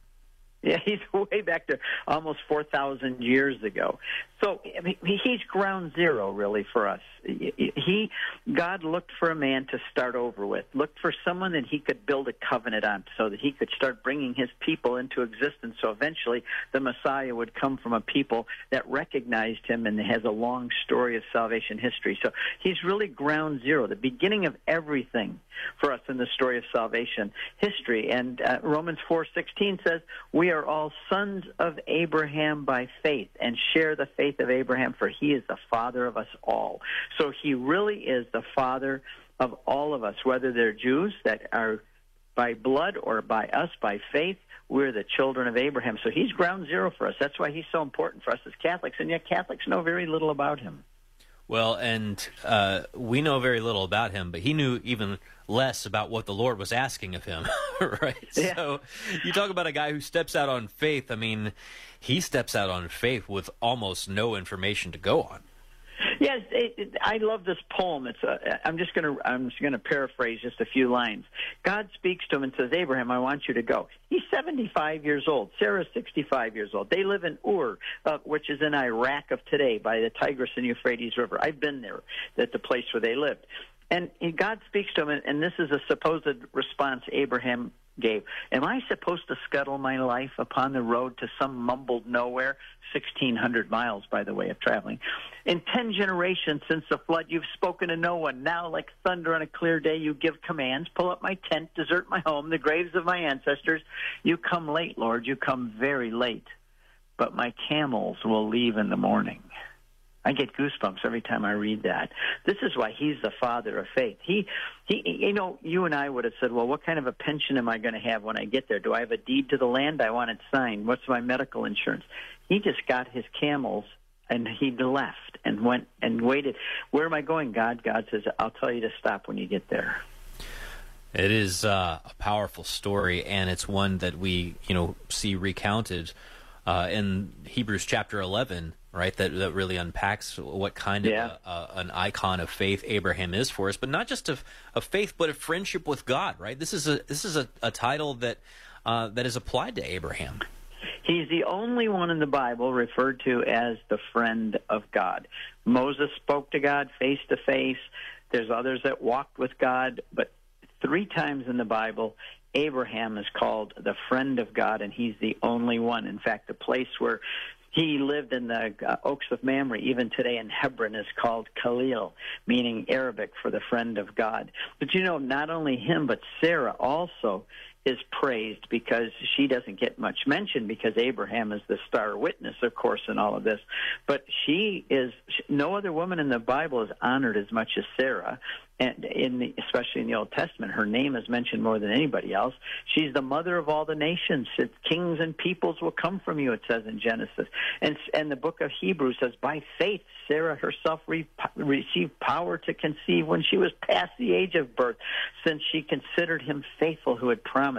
Yeah, (laughs) he's way back to almost 4,000 years ago. So he's ground zero, really, for us. He, God looked for a man to start over with, looked for someone that he could build a covenant on so that he could start bringing his people into existence. So eventually the Messiah would come from a people that recognized him and has a long story of salvation history. So he's really ground zero, the beginning of everything for us in the story of salvation history. And uh, Romans 4:16 says, "We are all sons of Abraham by faith and share the faith of Abraham, for he is the father of us all." So he really is the father of all of us, whether they're Jews that are by blood or by us by faith. We're the children of Abraham. So he's ground zero for us. That's why he's so important for us as Catholics. And yet Catholics know very little about him. Well, and uh, we know very little about him, but he knew even less about what the Lord was asking of him, (laughs) right? Yeah. So you talk about a guy who steps out on faith. I mean, he steps out on faith with almost no information to go on. Yes, it, it, I love this poem. It's a, I'm just going to I'm just going to paraphrase just a few lines. God speaks to him and says, "Abraham, I want you to go." He's 75 years old. Sarah's 65 years old. They live in Ur, uh, which is in Iraq of today, by the Tigris and Euphrates River. I've been there, at the place where they lived. And God speaks to him, and this is a supposed response Abraham gave. Am I supposed to scuttle my life upon the road to some mumbled nowhere? 1,600 miles, by the way, of traveling. In 10 generations since the flood, you've spoken to no one. Now, like thunder on a clear day, you give commands. Pull up my tent, desert my home, the graves of my ancestors. You come late, Lord. You come very late. But my camels will leave in the morning. I get goosebumps every time I read that. This is why he's the father of faith. He, he, you know, you and I would have said, well, what kind of a pension am I going to have when I get there? Do I have a deed to the land? I want it signed. What's my medical insurance? He just got his camels and he left and went and waited. Where am I going, God? God says, I'll tell you to stop when you get there. It is uh, a powerful story, and it's one that we, you know, see recounted uh, in Hebrews chapter 11 right? That that really unpacks what kind yeah. of a, a, an icon of faith Abraham is for us, but not just of, of faith, but of friendship with God, right? This is a this is a, a title that uh, that is applied to Abraham. He's the only one in the Bible referred to as the friend of God. Moses spoke to God face to face. There's others that walked with God, but three times in the Bible, Abraham is called the friend of God, and he's the only one. In fact, the place where he lived in the uh, Oaks of Mamre. Even today in Hebron is called Khalil, meaning Arabic for the friend of God. But you know, not only him, but Sarah also is praised because she doesn't get much mention because Abraham is the star witness, of course, in all of this. But she is no other woman in the Bible is honored as much as Sarah, and in the, especially in the Old Testament, her name is mentioned more than anybody else. She's the mother of all the nations. Kings and peoples will come from you. It says in Genesis, and and the book of Hebrews says by faith Sarah herself re- received power to conceive when she was past the age of birth, since she considered him faithful who had promised.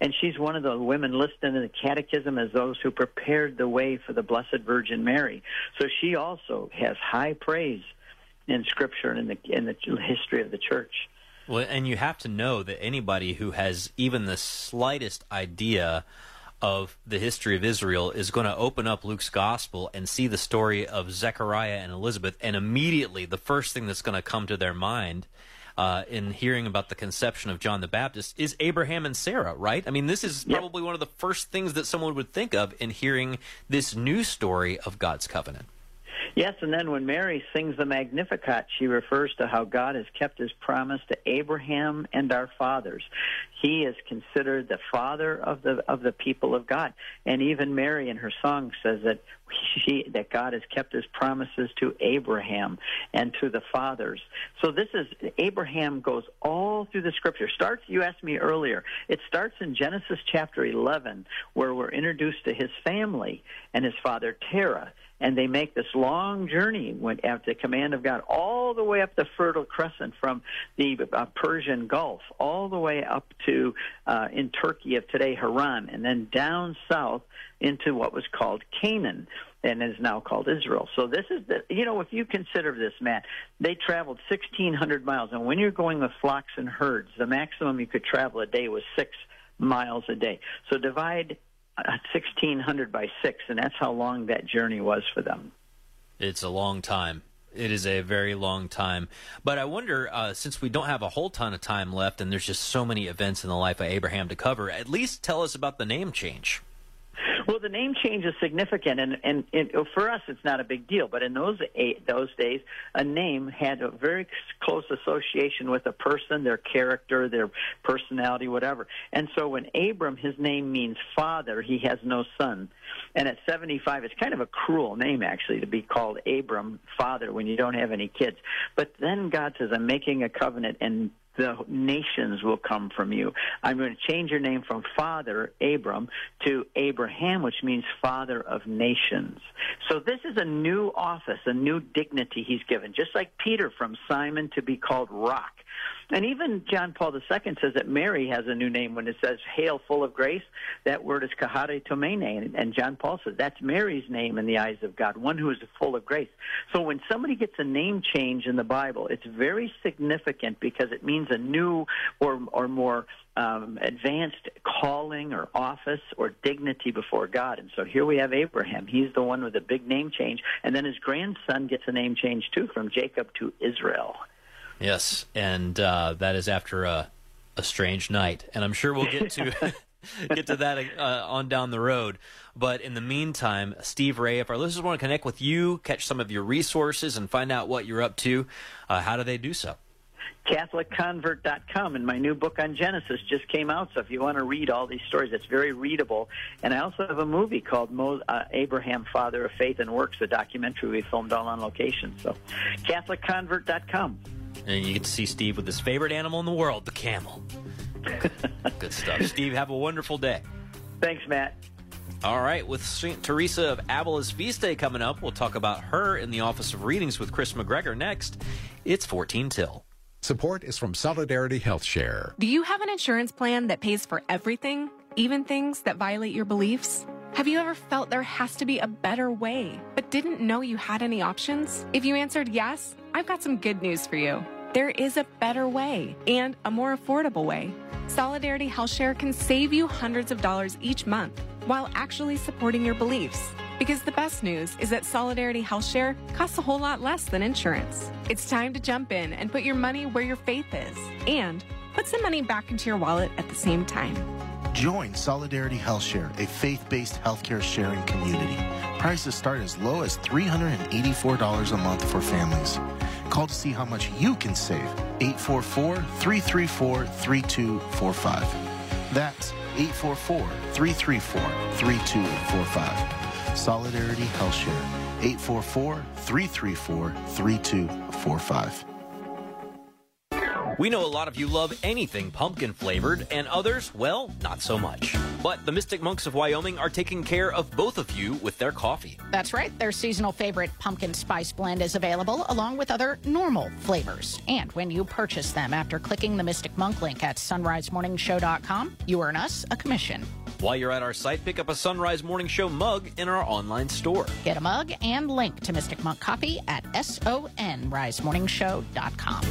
And she's one of the women listed in the Catechism as those who prepared the way for the Blessed Virgin Mary. So she also has high praise in Scripture and in the in the history of the church. Well, and you have to know that anybody who has even the slightest idea of the history of Israel is going to open up Luke's gospel and see the story of Zechariah and Elizabeth, and immediately the first thing that's going to come to their mind uh, in hearing about the conception of John the Baptist is Abraham and Sarah, right? I mean, this is Yep. probably one of the first things that someone would think of in hearing this new story of God's covenant. Yes, and then when Mary sings the Magnificat, she refers to how God has kept his promise to Abraham and our fathers. He is considered the father of the of the people of God. And even Mary in her song says that she that God has kept his promises to Abraham and to the fathers. So this is Abraham goes all through the scripture. Starts you asked me earlier. It starts in Genesis chapter 11 where we're introduced to his family and his father Terah and they make this long journey at the command of God all the way up the Fertile Crescent from the uh, Persian Gulf all the way up to uh, in Turkey of today Haran, and then down south into what was called Canaan and is now called Israel. So this is the you know if you consider this, Matt, they traveled 1,600 miles, and when you're going with flocks and herds, the maximum you could travel a day was six miles a day. So divide 1600 by 6 and that's how long that journey was for them. It's a long time. It is a very long time. But i wonder uh, since we don't have a whole ton of time left and there's just so many events in the life of abraham to cover at least tell us about the name change well, the name change is significant, and, and, and for us, it's not a big deal. But in those eight, those days, a name had a very close association with a person, their character, their personality, whatever. And so, when Abram, his name means father, he has no son. And at 75, it's kind of a cruel name, actually, to be called Abram, father, when you don't have any kids. But then God says, I'm making a covenant, and the nations will come from you. I'm going to change your name from father, Abram, to Abraham, which means father of nations. So this is a new office, a new dignity he's given, just like Peter from Simon to be called Rock. And even John Paul II says that Mary has a new name when it says "Hail, full of grace." That word is "Charitomene," and John Paul says that's Mary's name in the eyes of God, one who is full of grace. So when somebody gets a name change in the Bible, it's very significant because it means a new or or more um, advanced calling or office or dignity before God. And so here we have Abraham. He's the one with a big name change, and then his grandson gets a name change too, from Jacob to Israel. Yes, and uh, that is after a, a strange night, and I'm sure we'll get to (laughs) get to that uh, on down the road. But in the meantime, Steve Ray, if our listeners want to connect with you, catch some of your resources, and find out what you're up to, uh, how do they do so? CatholicConvert.com, and my new book on Genesis just came out. So if you want to read all these stories, it's very readable. And I also have a movie called Mo- uh, Abraham, Father of Faith and Works, a documentary we filmed all on location. So CatholicConvert.com. And you get to see Steve with his favorite animal in the world, the camel. (laughs) Good stuff. Steve, have a wonderful day. Thanks, Matt. All right, with St. Teresa of Avila's feast day coming up, we'll talk about her in the Office of Readings with Chris McGregor next. It's 14 till. Support is from Solidarity Health Share. Do you have an insurance plan that pays for everything, even things that violate your beliefs? Have you ever felt there has to be a better way, but didn't know you had any options? If you answered yes, I've got some good news for you. There is a better way and a more affordable way. Solidarity HealthShare can save you hundreds of dollars each month while actually supporting your beliefs. Because the best news is that Solidarity HealthShare costs a whole lot less than insurance. It's time to jump in and put your money where your faith is and put some money back into your wallet at the same time. Join Solidarity HealthShare, a faith-based healthcare sharing community. Prices start as low as $384 a month for families. Call to see how much you can save. 844-334-3245. That's 844-334-3245. Solidarity HealthShare. 844-334-3245. We know a lot of you love anything pumpkin flavored, and others, well, not so much. But the Mystic Monks of Wyoming are taking care of both of you with their coffee. That's right. Their seasonal favorite pumpkin spice blend is available along with other normal flavors. And when you purchase them after clicking the Mystic Monk link at sonrisemorningshow.com, you earn us a commission. While you're at our site, pick up a Son Rise Morning Show mug in our online store. Get a mug and link to Mystic Monk Coffee at sonrisemorningshow.com.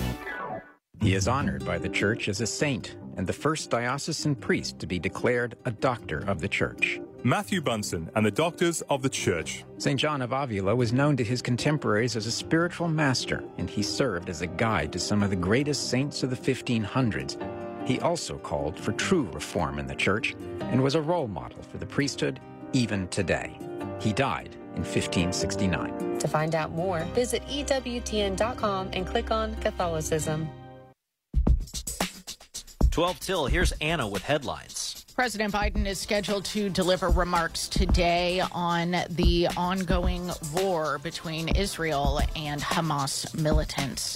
He is honored by the Church as a saint and the first diocesan priest to be declared a doctor of the Church. Matthew Bunson and the Doctors of the Church. St. John of Avila was known to his contemporaries as a spiritual master, and he served as a guide to some of the greatest saints of the 1500s. He also called for true reform in the Church and was a role model for the priesthood even today. He died in 1569. To find out more, visit EWTN.com and click on Catholicism. 12 till, here's Anna with headlines. President Biden is scheduled to deliver remarks today on the ongoing war between Israel and Hamas militants.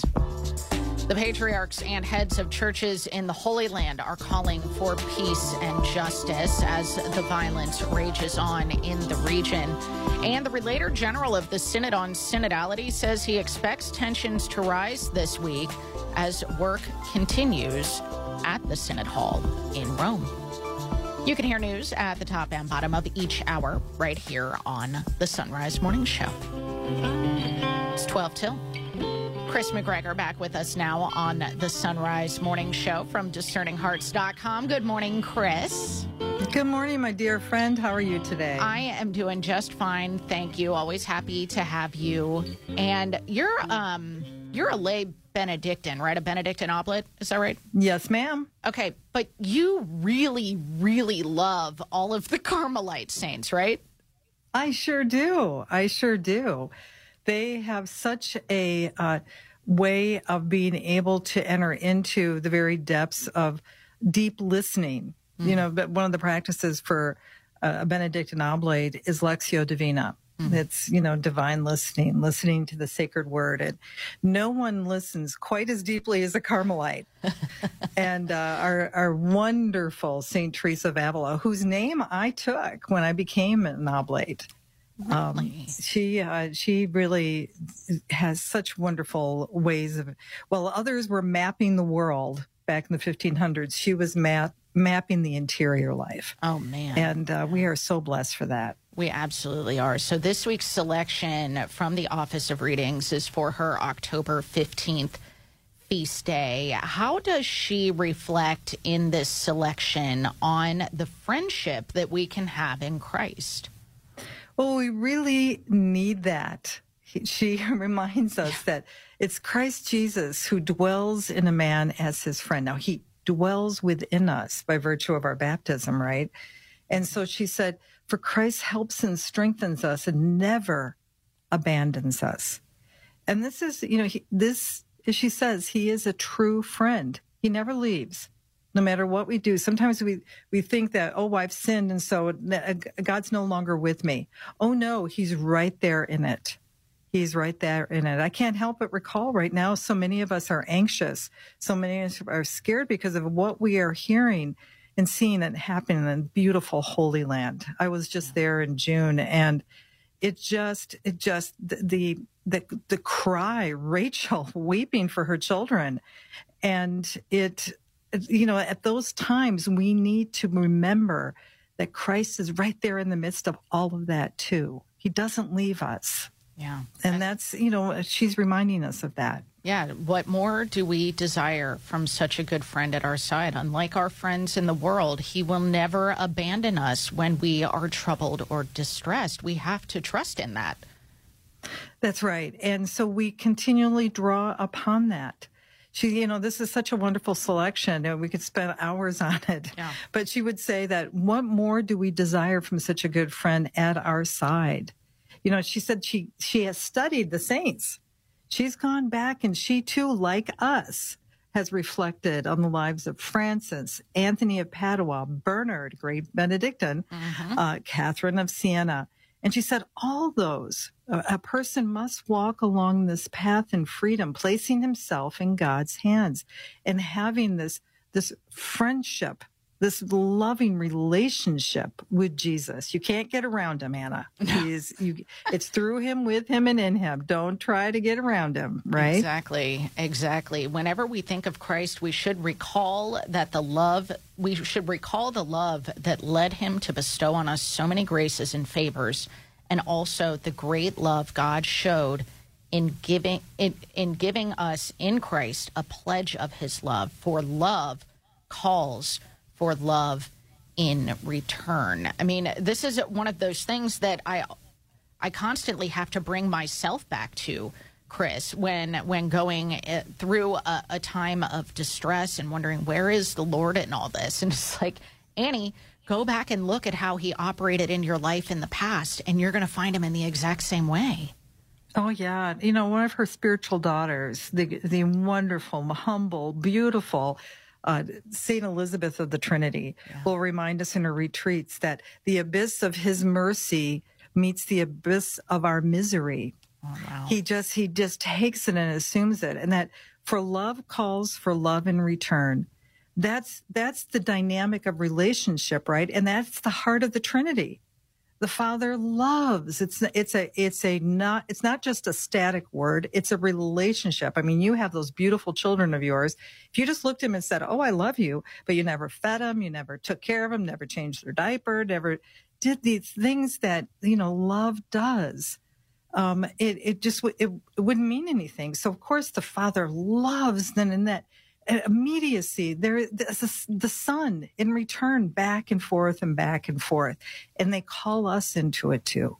The patriarchs and heads of churches in the Holy Land are calling for peace and justice as the violence rages on in the region. And the Relator General of the Synod on Synodality says he expects tensions to rise this week as work continues at the Synod Hall in Rome. You can hear news at the top and bottom of each hour right here on the Son Rise Morning Show. It's 12 till. Chris McGregor back with us now on the Son Rise Morning Show from discerninghearts.com. Good morning, Chris. Good morning, my dear friend. How are you today? I am doing just fine. Thank you. Always happy to have you. And you're um you're a lay Benedictine, right? A Benedictine oblate. Is that right? Yes, ma'am. Okay, but you really, really love all of the (laughs) Carmelite saints, right? I sure do. I sure do. They have such a uh, way of being able to enter into the very depths of deep listening. Mm-hmm. You know, but one of the practices for a Benedictine oblate is Lectio Divina. Mm-hmm. It's, you know, divine listening, listening to the sacred word. And no one listens quite as deeply as a Carmelite. (laughs) and uh, our, our wonderful St. Teresa of Avila, whose name I took when I became an oblate. Um, she uh, she really has such wonderful ways of. While others were mapping the world back in the 1500s, she was map, mapping the interior life. Oh man! And uh, we are so blessed for that. We absolutely are. So this week's selection from the Office of Readings is for her October 15th feast day. How does she reflect in this selection on the friendship that we can have in Christ? Well, we really need that. She (laughs) reminds us that it's Christ Jesus who dwells in a man as his friend. Now, he dwells within us by virtue of our baptism, right? And so she said, For Christ helps and strengthens us and never abandons us. And this is, you know, he, this, as she says, he is a true friend. He never leaves no matter what we do. Sometimes we, we think that, oh, I've sinned and so uh, God's no longer with me. Oh no, he's right there in it. He's right there in it. I can't help but recall right now, so many of us are anxious. So many of us are scared because of what we are hearing and seeing it happen in beautiful Holy Land. I was just there in June and it just, it just, the, the, the cry, Rachel (laughs) weeping for her children. And it, you know, at those times, we need to remember that Christ is right there in the midst of all of that too. He doesn't leave us. Yeah. And that's, you know, she's reminding us of that. Yeah. What more do we desire from such a good friend at our side? Unlike our friends in the world, he will never abandon us when we are troubled or distressed. We have to trust in that. That's right. And so we continually draw upon that she, you know, this is such a wonderful selection and we could spend hours on it. Yeah. But she would say that what more do we desire from such a good friend at our side? You know, she said she, she has studied the saints. She's gone back and she too, like us, has reflected on the lives of Francis, Anthony of Padua, Bernard, great Benedictine, mm-hmm. uh, Catherine of Siena. And she said, all those a person must walk along this path in freedom, placing himself in God's hands and having this, this friendship, this loving relationship with Jesus. You can't get around him, Anna. He's, you, it's through him, with him, and in him. Don't try to get around him, right? Exactly. Exactly. Whenever we think of Christ, we should recall that the love, we should recall the love that led him to bestow on us so many graces and favors and also the great love God showed in giving in, in giving us in Christ a pledge of his love for love calls for love in return. I mean, this is one of those things that I I constantly have to bring myself back to Chris when when going eh, through a, a time of distress and wondering where is the Lord in all this (laughs) and it's like Annie go back and look at how he operated in your life in the past, and you're going to find him in the exact same way. Oh yeah, you know one of her spiritual daughters, the the wonderful, humble, beautiful uh, Saint Elizabeth of the Trinity, yeah. will remind us in her retreats that the abyss of His mercy meets the abyss of our misery. Oh, wow. He just he just takes it and assumes it, and that for love calls for love in return. That's that's the dynamic of relationship, right? And that's the heart of the Trinity the father loves. It's it's a it's a not it's not just a static word. It's a relationship. I mean you have those beautiful children of yours. If you just looked at them and said oh i love you but you never fed them you never took care of them never changed their diaper never did these things that you know love does um it it just it, it wouldn't mean anything. So of course the father loves then in that immediacy there the, the son in return back and forth and back and forth and they call us into it too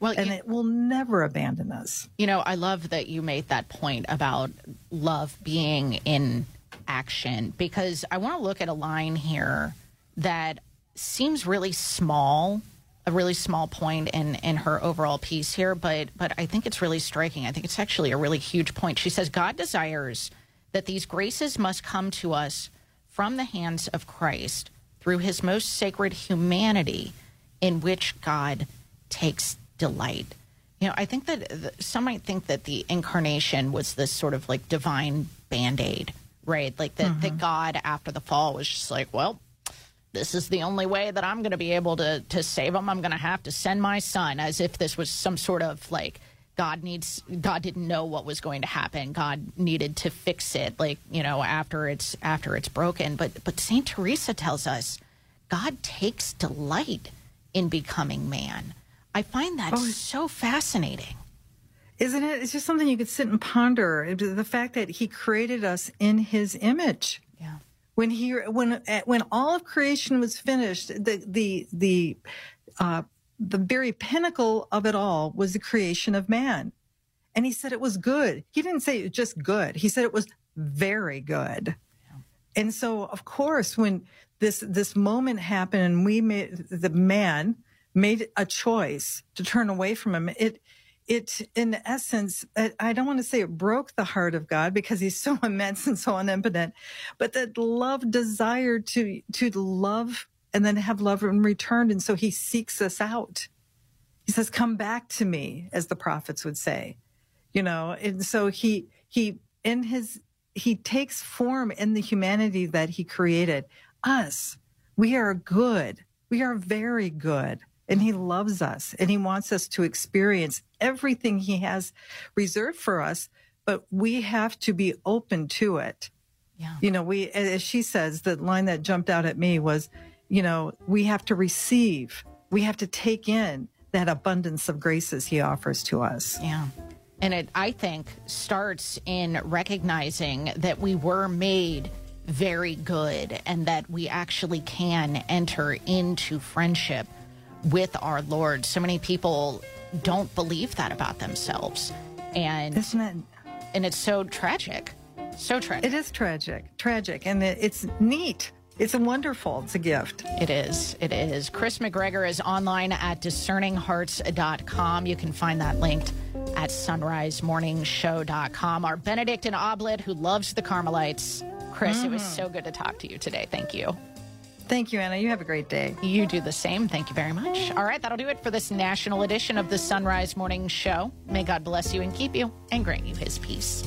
well, and you, it will never abandon us. You know, I love that you made that point about love being in action because I want to look at a line here that seems really small, a really small point in in her overall piece here, but but I think it's really striking. I think it's actually a really huge point. She says God desires that these graces must come to us from the hands of Christ through his most sacred humanity in which God takes delight. You know, I think that some might think that the incarnation was this sort of like divine band aid, right? Like that, mm-hmm. that God after the fall was just like, well, this is the only way that I'm going to be able to to save them. I'm going to have to send my son, as if this was some sort of like God needs God didn't know what was going to happen. God needed to fix it like, you know, after it's after it's broken. But but Saint Teresa tells us God takes delight in becoming man. I find that oh, so fascinating. Isn't it? It's just something you could sit and ponder. The fact that he created us in his image. Yeah. When he when when all of creation was finished, the the the uh, the very pinnacle of it all was the creation of man. And he said it was good. He didn't say it was just good. He said it was very good. Yeah. And so, of course, when this, this moment happened and we made, the man made a choice to turn away from him, it, it, in essence, I don't want to say it broke the heart of God because he's so (laughs) immense and so omnipotent, but that love desire to, to love and then have love in return. And so he seeks us out. He says, come back to me, as the prophets would say, you know, and so he, he, in his, he takes form in the humanity that he created. Us, we are good. We are very good. And he loves us and he wants us to experience everything he has reserved for us, but we have to be open to it. Yeah. You know, we, as she says, the line that jumped out at me was, you know, we have to receive, we have to take in that abundance of graces he offers to us. Yeah. And it, I think, starts in recognizing that we were made very good and that we actually can enter into friendship with our Lord. So many people don't believe that about themselves. And Isn't it? And it's so tragic. So tragic. It is tragic. Tragic. And it's neat it's wonderful. It's a gift. It is. It is. Chris McGregor is online at discerninghearts.com. You can find that linked at sonrisemorningshow.com. Our Benedictine Oblate, who loves the Carmelites. Chris, mm. it was mm-hmm. so good to talk to you today. Thank you. Thank you, Anna. You have a great day. You do the same. Thank you very much. All right, that'll do it for this national edition of the Son-Rise Morning Show. May God bless you and keep you and grant you his peace.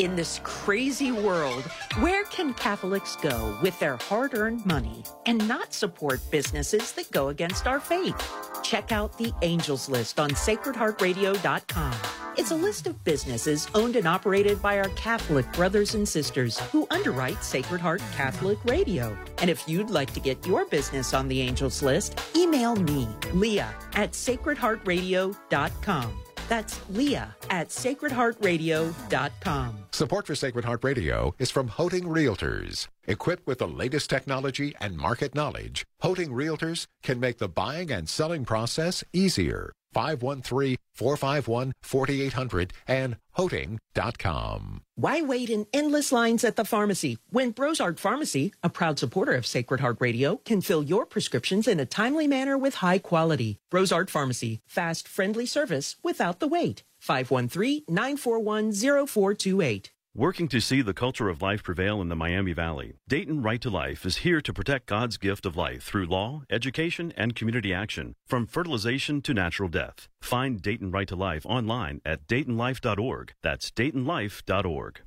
In this crazy world, where can Catholics go with their hard earned money and not support businesses that go against our faith? Check out the Angels List on sacredheartradio.com. It's a list of businesses owned and operated by our Catholic brothers and sisters who underwrite Sacred Heart Catholic Radio. And if you'd like to get your business on the Angels List, email me, Leah, at sacredheartradio.com. That's Leah at sacredheartradio.com. Support for Sacred Heart Radio is from Hoeting Realtors. Equipped with the latest technology and market knowledge, Hoeting Realtors can make the buying and selling process easier. 513 451 4800 and hoeting.com. Why wait in endless lines at the pharmacy when Brosart Pharmacy, a proud supporter of Sacred Heart Radio, can fill your prescriptions in a timely manner with high quality? Brosart Pharmacy, fast, friendly service without the wait. 513 941 0428. Working to see the culture of life prevail in the Miami Valley, Dayton Right to Life is here to protect God's gift of life through law, education, and community action, from fertilization to natural death. Find Dayton Right to Life online at DaytonLife.org. That's DaytonLife.org.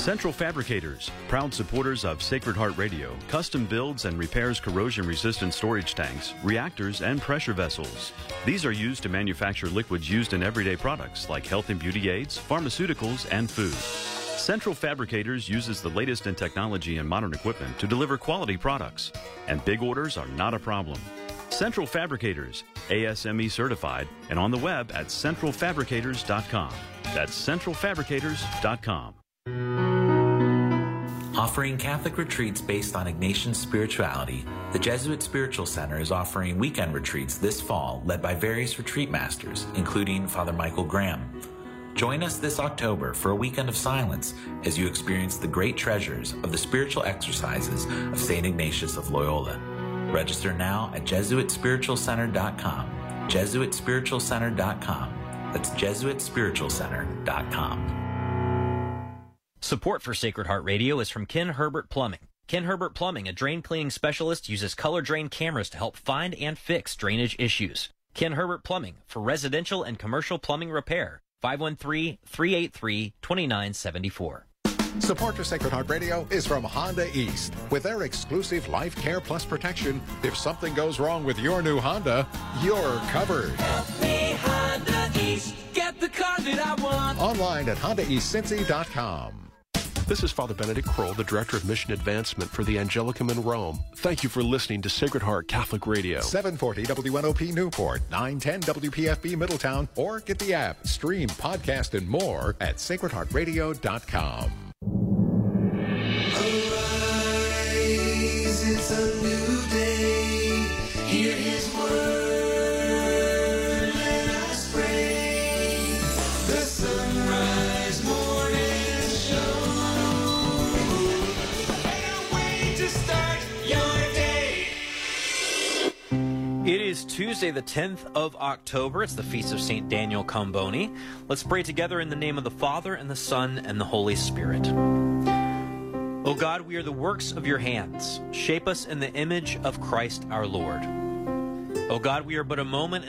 Central Fabricators, proud supporters of Sacred Heart Radio, custom builds and repairs corrosion resistant storage tanks, reactors, and pressure vessels. These are used to manufacture liquids used in everyday products like health and beauty aids, pharmaceuticals, and food. Central Fabricators uses the latest in technology and modern equipment to deliver quality products, and big orders are not a problem. Central Fabricators, ASME certified, and on the web at centralfabricators.com. That's centralfabricators.com. Offering Catholic retreats based on Ignatian spirituality, the Jesuit Spiritual Center is offering weekend retreats this fall led by various retreat masters, including Father Michael Graham. Join us this October for a weekend of silence as you experience the great treasures of the spiritual exercises of St. Ignatius of Loyola. Register now at JesuitSpiritualCenter.com. JesuitSpiritualCenter.com. That's JesuitSpiritualCenter.com. Support for Sacred Heart Radio is from Ken Herbert Plumbing. Ken Herbert Plumbing, a drain cleaning specialist, uses color drain cameras to help find and fix drainage issues. Ken Herbert Plumbing for residential and commercial plumbing repair. 513-383-2974. Support for Sacred Heart Radio is from Honda East. With their exclusive Life Care Plus protection, if something goes wrong with your new Honda, you're covered. Me, Honda East. Get the car that I want. Online at HondaEastCincy.com. This is Father Benedict Croell, the Director of Mission Advancement for the Angelicum in Rome. Thank you for listening to Sacred Heart Catholic Radio. 740 WNOP Newport, 910 WPFB Middletown, or get the app, stream, podcast, and more at sacredheartradio.com. Tuesday, the 10th of October. It's the feast of St. Daniel Comboni. Let's pray together in the name of the Father, and the Son, and the Holy Spirit. O God, we are the works of your hands. Shape us in the image of Christ our Lord. O God, we are but a moment in